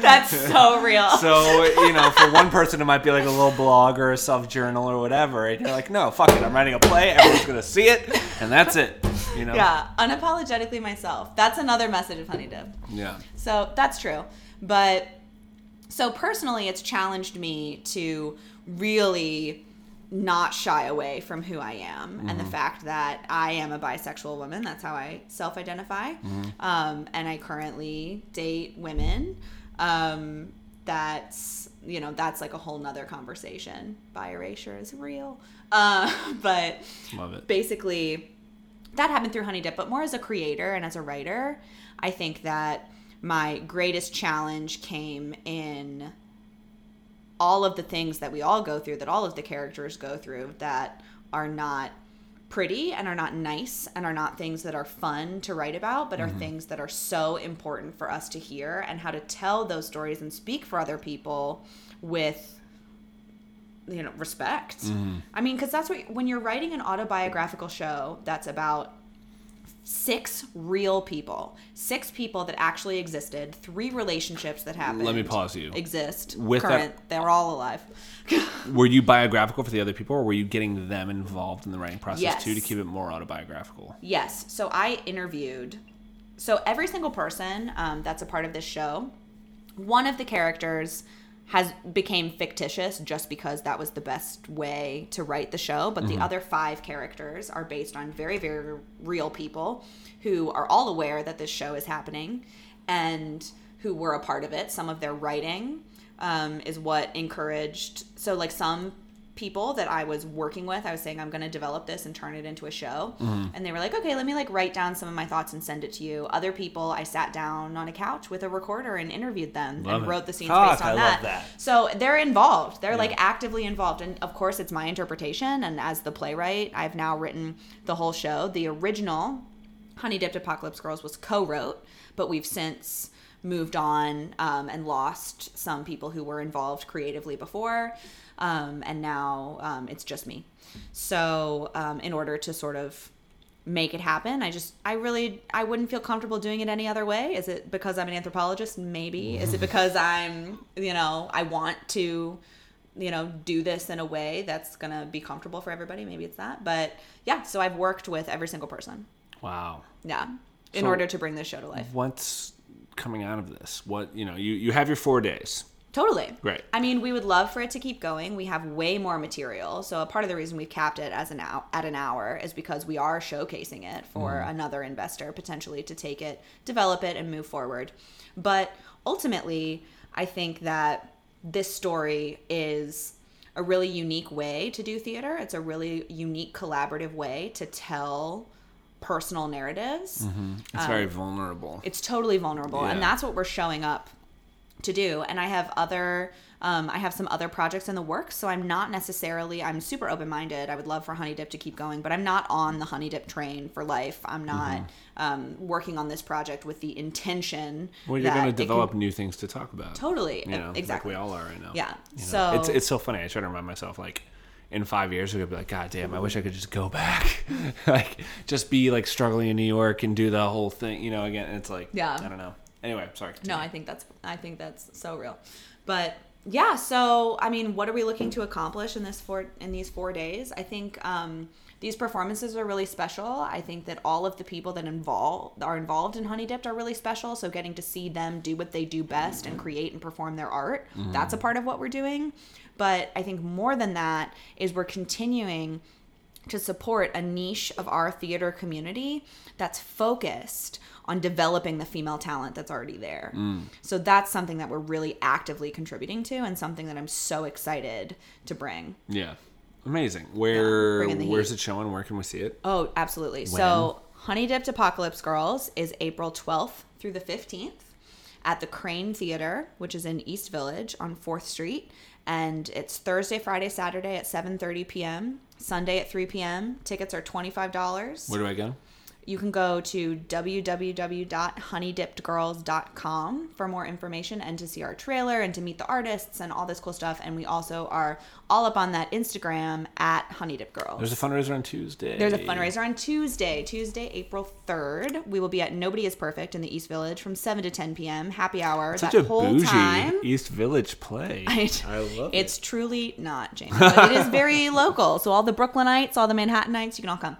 That's so real.
so you know, for one person, it might be like a little blog or a self journal or whatever, and you're like, no, fuck it, I'm writing a play. Everyone's gonna see it, and that's it. You know?
Yeah, unapologetically myself. That's another message of Honey Dip.
Yeah.
So that's true. But so personally, it's challenged me to really not shy away from who I am and the fact that I am a bisexual woman. That's how I self identify. Um, and I currently date women. Um, that's, you know, that's like a whole nother conversation. Bi erasure is real. Uh, but
Love it.
basically that happened through honey dip but more as a creator and as a writer i think that my greatest challenge came in all of the things that we all go through that all of the characters go through that are not pretty and are not nice and are not things that are fun to write about but are mm-hmm. things that are so important for us to hear and how to tell those stories and speak for other people with you know respect. Mm-hmm. I mean because that's what when you're writing an autobiographical show that's about six real people six people that actually existed three relationships that happened
Let me pause you.
exist
With that-
current they're all alive
Were you biographical for the other people, or were you getting them involved in the writing process
Yes.
too to keep it more autobiographical?
Yes. So I interviewed. So every single person um, that's a part of this show, one of the characters has became fictitious just because that was the best way to write the show. But the other five characters are based on very very real people who are all aware that this show is happening and who were a part of it. Some of their writing um, is what encouraged. So like some people that I was working with, I was saying I'm going to develop this and turn it into a show, and they were like, okay, let me like write down some of my thoughts and send it to you. Other people, I sat down on a couch with a recorder and interviewed them
Love
and
it.
wrote the scenes
Fuck,
based on that.
that.
So they're involved. They're like actively involved, and of course, it's my interpretation. And as the playwright, I've now written the whole show. The original Honey Dipped Apocalypse Girls was co-wrote, but we've since moved on um, and lost some people who were involved creatively before, um, and now um, it's just me. So um, in order to sort of make it happen, I just I really I wouldn't feel comfortable doing it any other way. Is it because I'm an anthropologist? Maybe. Is it because I'm you know I want to you know do this in a way that's gonna be comfortable for everybody? Maybe it's that. But yeah, so I've worked with every single person.
Wow.
Yeah. In
So-
order to bring this show to life.
What's coming out of this? What you know? You you have your four days.
Totally.
Right.
I mean, we would love for it to keep going. We have way more material. So a part of the reason we've capped it as an hour, at an hour is because we are showcasing it for mm-hmm. another investor potentially to take it, develop it and move forward. But ultimately, I think that this story is a really unique way to do theater. It's a really unique collaborative way to tell personal narratives. Mm-hmm.
It's um, very vulnerable.
It's totally vulnerable,
Yeah.
and that's what we're showing up to do. And I have other, um, I have some other projects in the works, so I'm not necessarily. I'm super open minded. I would love for Honey Dip to keep going, but I'm not on the Honey Dip train for life. I'm not
Mm-hmm.
um, working on this project with the intention.
well, you're going to
can-
develop new things to talk about.
totally,
You know,
exactly.
like we all are right now.
Yeah.
You know?
So
it's it's so funny. I try to remind myself like in five years we're gonna be like, God damn, I wish I could just go back, like just be like struggling in New York and do the whole thing. You know, again, it's like
Yeah.
I don't know. Anyway, sorry.
No. I think that's I think that's so real. But yeah, so I mean, what are we looking to accomplish in this four in these four days? I think um, these performances are really special. I think that all of the people that involved are involved in Honey Dipped are really special. So getting to see them do what they do best and create and perform their art, that's a part of what we're doing. But I think more than that is we're continuing to support a niche of our theater community that's focused on developing the female talent that's already there. Mm. So that's something that we're really actively contributing to and something that I'm so excited to bring.
Yeah, amazing. Where
the
where's it showing? Where can we see it?
Oh, absolutely. So, Honey Dipped Apocalypse Girls is April 12th through the 15th at the Kraine Theater, which is in East Village on 4th Street, and it's Thursday, Friday, Saturday at 7:30 p.m., Sunday at 3 p.m. Tickets are $25.
Where do I go?
You can go to www.honeydippedgirls.com for more information and to see our trailer and to meet the artists and all this cool stuff. And we also are all up on that Instagram at honeydippedgirls.
There's a fundraiser on Tuesday.
There's a fundraiser on Tuesday, Tuesday, April 3rd. We will be at Nobody is Perfect in the East Village from 7 to 10 p.m. Happy hour
Such
that
a
whole
bougie
time.
East Village play.
I,
I love it.
it's truly not, James. It is very local. So all the Brooklynites, all the Manhattanites, you can all come.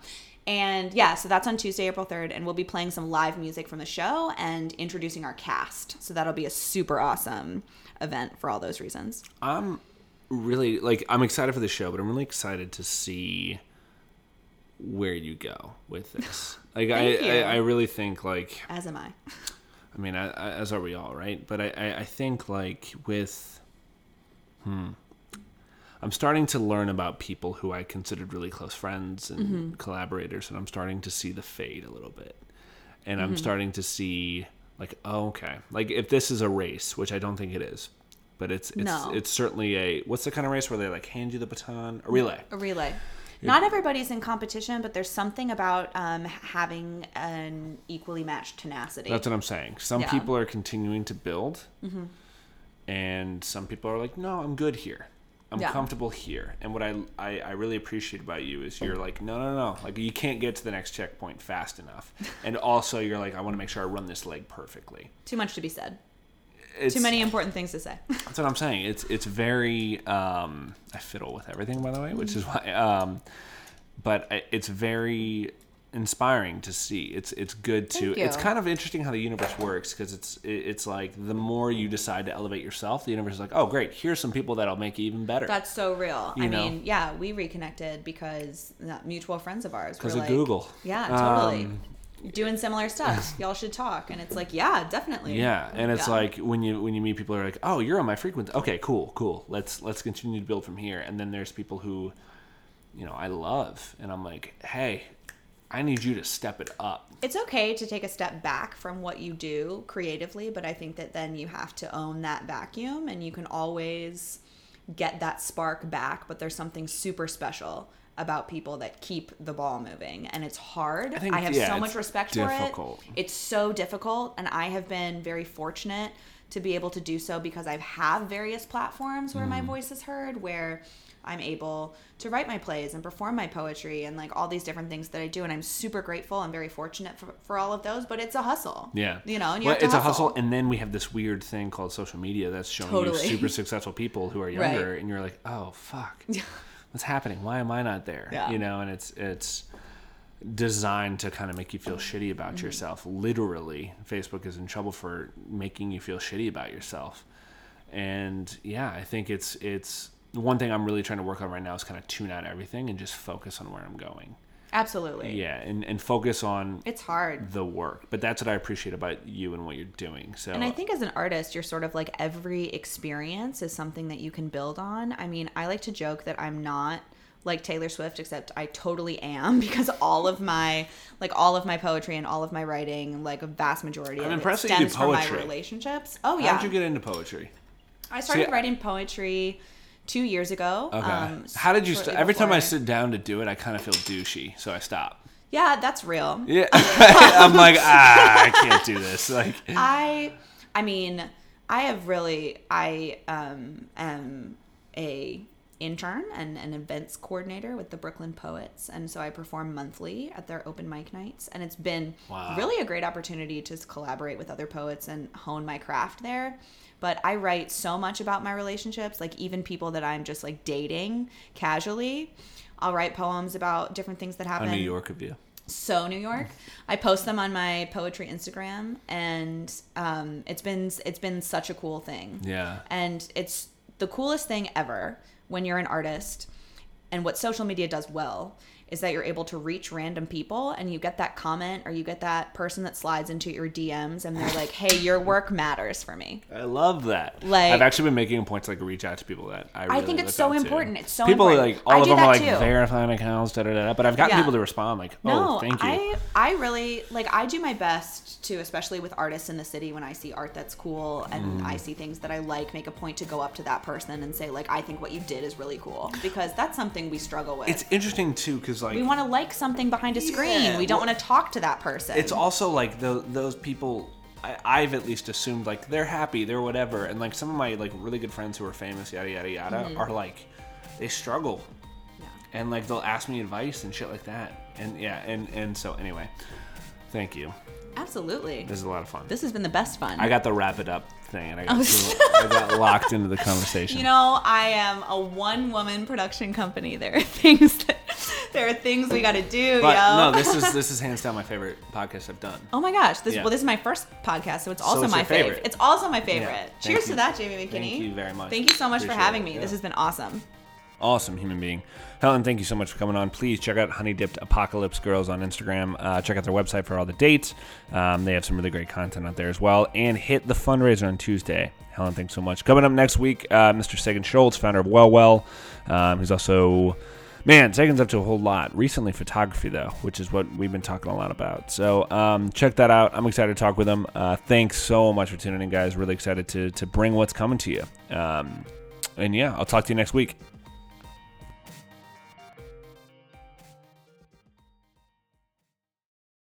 And yeah, so that's on Tuesday, April 3rd. And we'll be playing some live music from the show and introducing our cast. So that'll be a super awesome event for all those reasons.
I'm really like I'm excited for the show, but I'm really excited to see where you go with this. Like I. I, I really think like
As am I.
I mean, I, I, as are we all, right? But I, I, I think like with, hmm, I'm starting to learn about people who I considered really close friends and
Mm-hmm.
collaborators, and I'm starting to see the fade a little bit, and
Mm-hmm.
I'm starting to see like, oh, okay, like if this is a race, which I don't think it is, but it's it's
No.
it's certainly a what's the kind of race where they like hand you the baton, a relay.
A relay. Not everybody's in competition, but there's something about um, having an equally matched tenacity.
That's what I'm saying. Some
Yeah.
people are continuing to build,
Mm-hmm.
and some people are like, "No, I'm good here. I'm
Yeah.
comfortable here." And what I, I I really appreciate about you is you're like, "No, no, no. Like you can't get to the next checkpoint fast enough." and also, you're like, "I want to make sure I run this leg perfectly."
Too much to be said.
It's,
Too many important things to say.
That's what I'm saying. It's it's very um, I fiddle with everything by the way, which is why. Um, but it's very inspiring to see. It's it's good to. It's kind of interesting how the universe works because it's it's like the more you decide to elevate yourself, the universe is like, oh great, here's some people that'll make you even better.
That's so real.
You
I
know?
mean, yeah, we reconnected because mutual friends of ours.
because of
like,
Google.
Yeah, totally.
Um,
Doing similar stuff. Y'all should talk. And it's like, yeah, definitely.
Yeah, and it's
Yeah.
like when you when you meet people are like, oh, you're on my frequency. Okay, cool, cool. Let's let's continue to build from here. And then there's people who, you know, I love, and I'm like, hey, I need you to step it up.
it's okay to take a step back from what you do creatively, but I think that then you have to own that vacuum and you can always get that spark back, but there's something super special about people that keep the ball moving and it's hard. I,
think,
have
yeah,
so much respect
difficult.
for it. It's so difficult and I have been very fortunate to be able to do so because I have various platforms where
Mm.
my voice is heard where I'm able to write my plays and perform my poetry and like all these different things that I do. And I'm super grateful and very fortunate for, for all of those, but it's a hustle.
Yeah,
You know, and you
well, it's a
hustle.
hustle, and then we have this weird thing called social media that's showing
Totally.
you super successful people who are
Right.
younger, and you're like, oh fuck, what's happening? Why am I not there?
Yeah.
You know, and it's it's designed to kind of make you feel shitty about
Mm-hmm.
yourself. Literally, Facebook is in trouble for making you feel shitty about yourself. And yeah, I think it's it's one thing I'm really trying to work on right now is kind of tune out everything and just focus on where I'm going.
Absolutely.
Yeah, and and focus on
It's hard.
the work. But that's what I appreciate about you and what you're doing. So
And I think as an artist, you're sort of like every experience is something that you can build on. I mean, I like to joke that I'm not like Taylor Swift, except I totally am because all of my like all of my poetry and all of my writing, like a vast majority
I'm
of it
impressed you do
stems from my relationships. Oh yeah.
how did you get into poetry?
I started writing poetry two years ago.
Okay.
um,
how did you? St- every time I sit down to do it, I kind of feel douchey, so I stop.
Yeah, that's real.
Yeah, I'm like, ah, I can't do this. Like,
I I mean, I have really I um am a intern and an events coordinator with the Brooklyn Poets and so I perform monthly at their open mic nights and it's been
Wow.
really a great opportunity to collaborate with other poets and hone my craft there. But I write so much about my relationships, like even people that I'm just like dating casually. I'll write poems about different things that
how
happen
New York of you.
so New York. I post them on my poetry Instagram, and um, it's been it's been such a cool thing.
Yeah.
And it's the coolest thing ever when you're an artist. And what social media does well is that you're able to reach random people and you get that comment or you get that person that slides into your DMs and they're like, "Hey, your work matters for me."
I love that.
Like-
I've actually been making a point to like reach out to people that I. Really
think it's so
up to.
important. It's so
people
important.
like all
I
of them are like
too.
verifying accounts, da da da. But I've gotten
Yeah.
people to respond like, oh,
No,
thank you.
I I really like I do my best to, especially with artists in the city. When I see art that's cool and
Mm.
I see things that I like, make a point to go up to that person and say like, I think what you did is really cool because that's something we struggle with.
it's interesting too because like
we want to like something behind a screen.
Yeah,
we don't
well-
want to talk to that person.
it's also like the, those people I, I've at least assumed like they're happy, they're whatever, and like some of my like really good friends who are famous, yada yada yada,
Mm-hmm.
are like they struggle, yeah. and like they'll ask me advice and shit like that, and yeah, and and so anyway, thank you.
Absolutely.
This is a lot of fun.
This has been the best fun.
I got the wrap it up thing, and I got, I got locked into the conversation.
You know, I am a one woman production company. There are things that there are things we got to do,
But
yo.
no, this is this is hands down my favorite podcast I've done.
Oh my gosh! This
Yeah.
well, this is my first podcast, so it's also
it's
my
favorite.
It's also my favorite.
Thank
Cheers
you.
to that, Jamie McKinney.
Thank you very much.
Thank you so much for having me.
Yeah.
This has been awesome.
awesome human being. Helen, thank you so much for coming on. Please check out Honey Dipped Apocalypse Girls on Instagram. Uh, check out their website for all the dates. Um, they have some really great content out there as well. And hit the fundraiser on Tuesday. Helen, thanks so much. Coming up next week, uh, Mr. Sagan Schultz, founder of Well Well. Um, he's also, man, Sagan's up to a whole lot. Recently, photography, though, which is what we've been talking a lot about. So um, check that out. I'm excited to talk with him. Uh, thanks so much for tuning in, guys. Really excited to, to bring what's coming to you. Um, and yeah, I'll talk to you next week.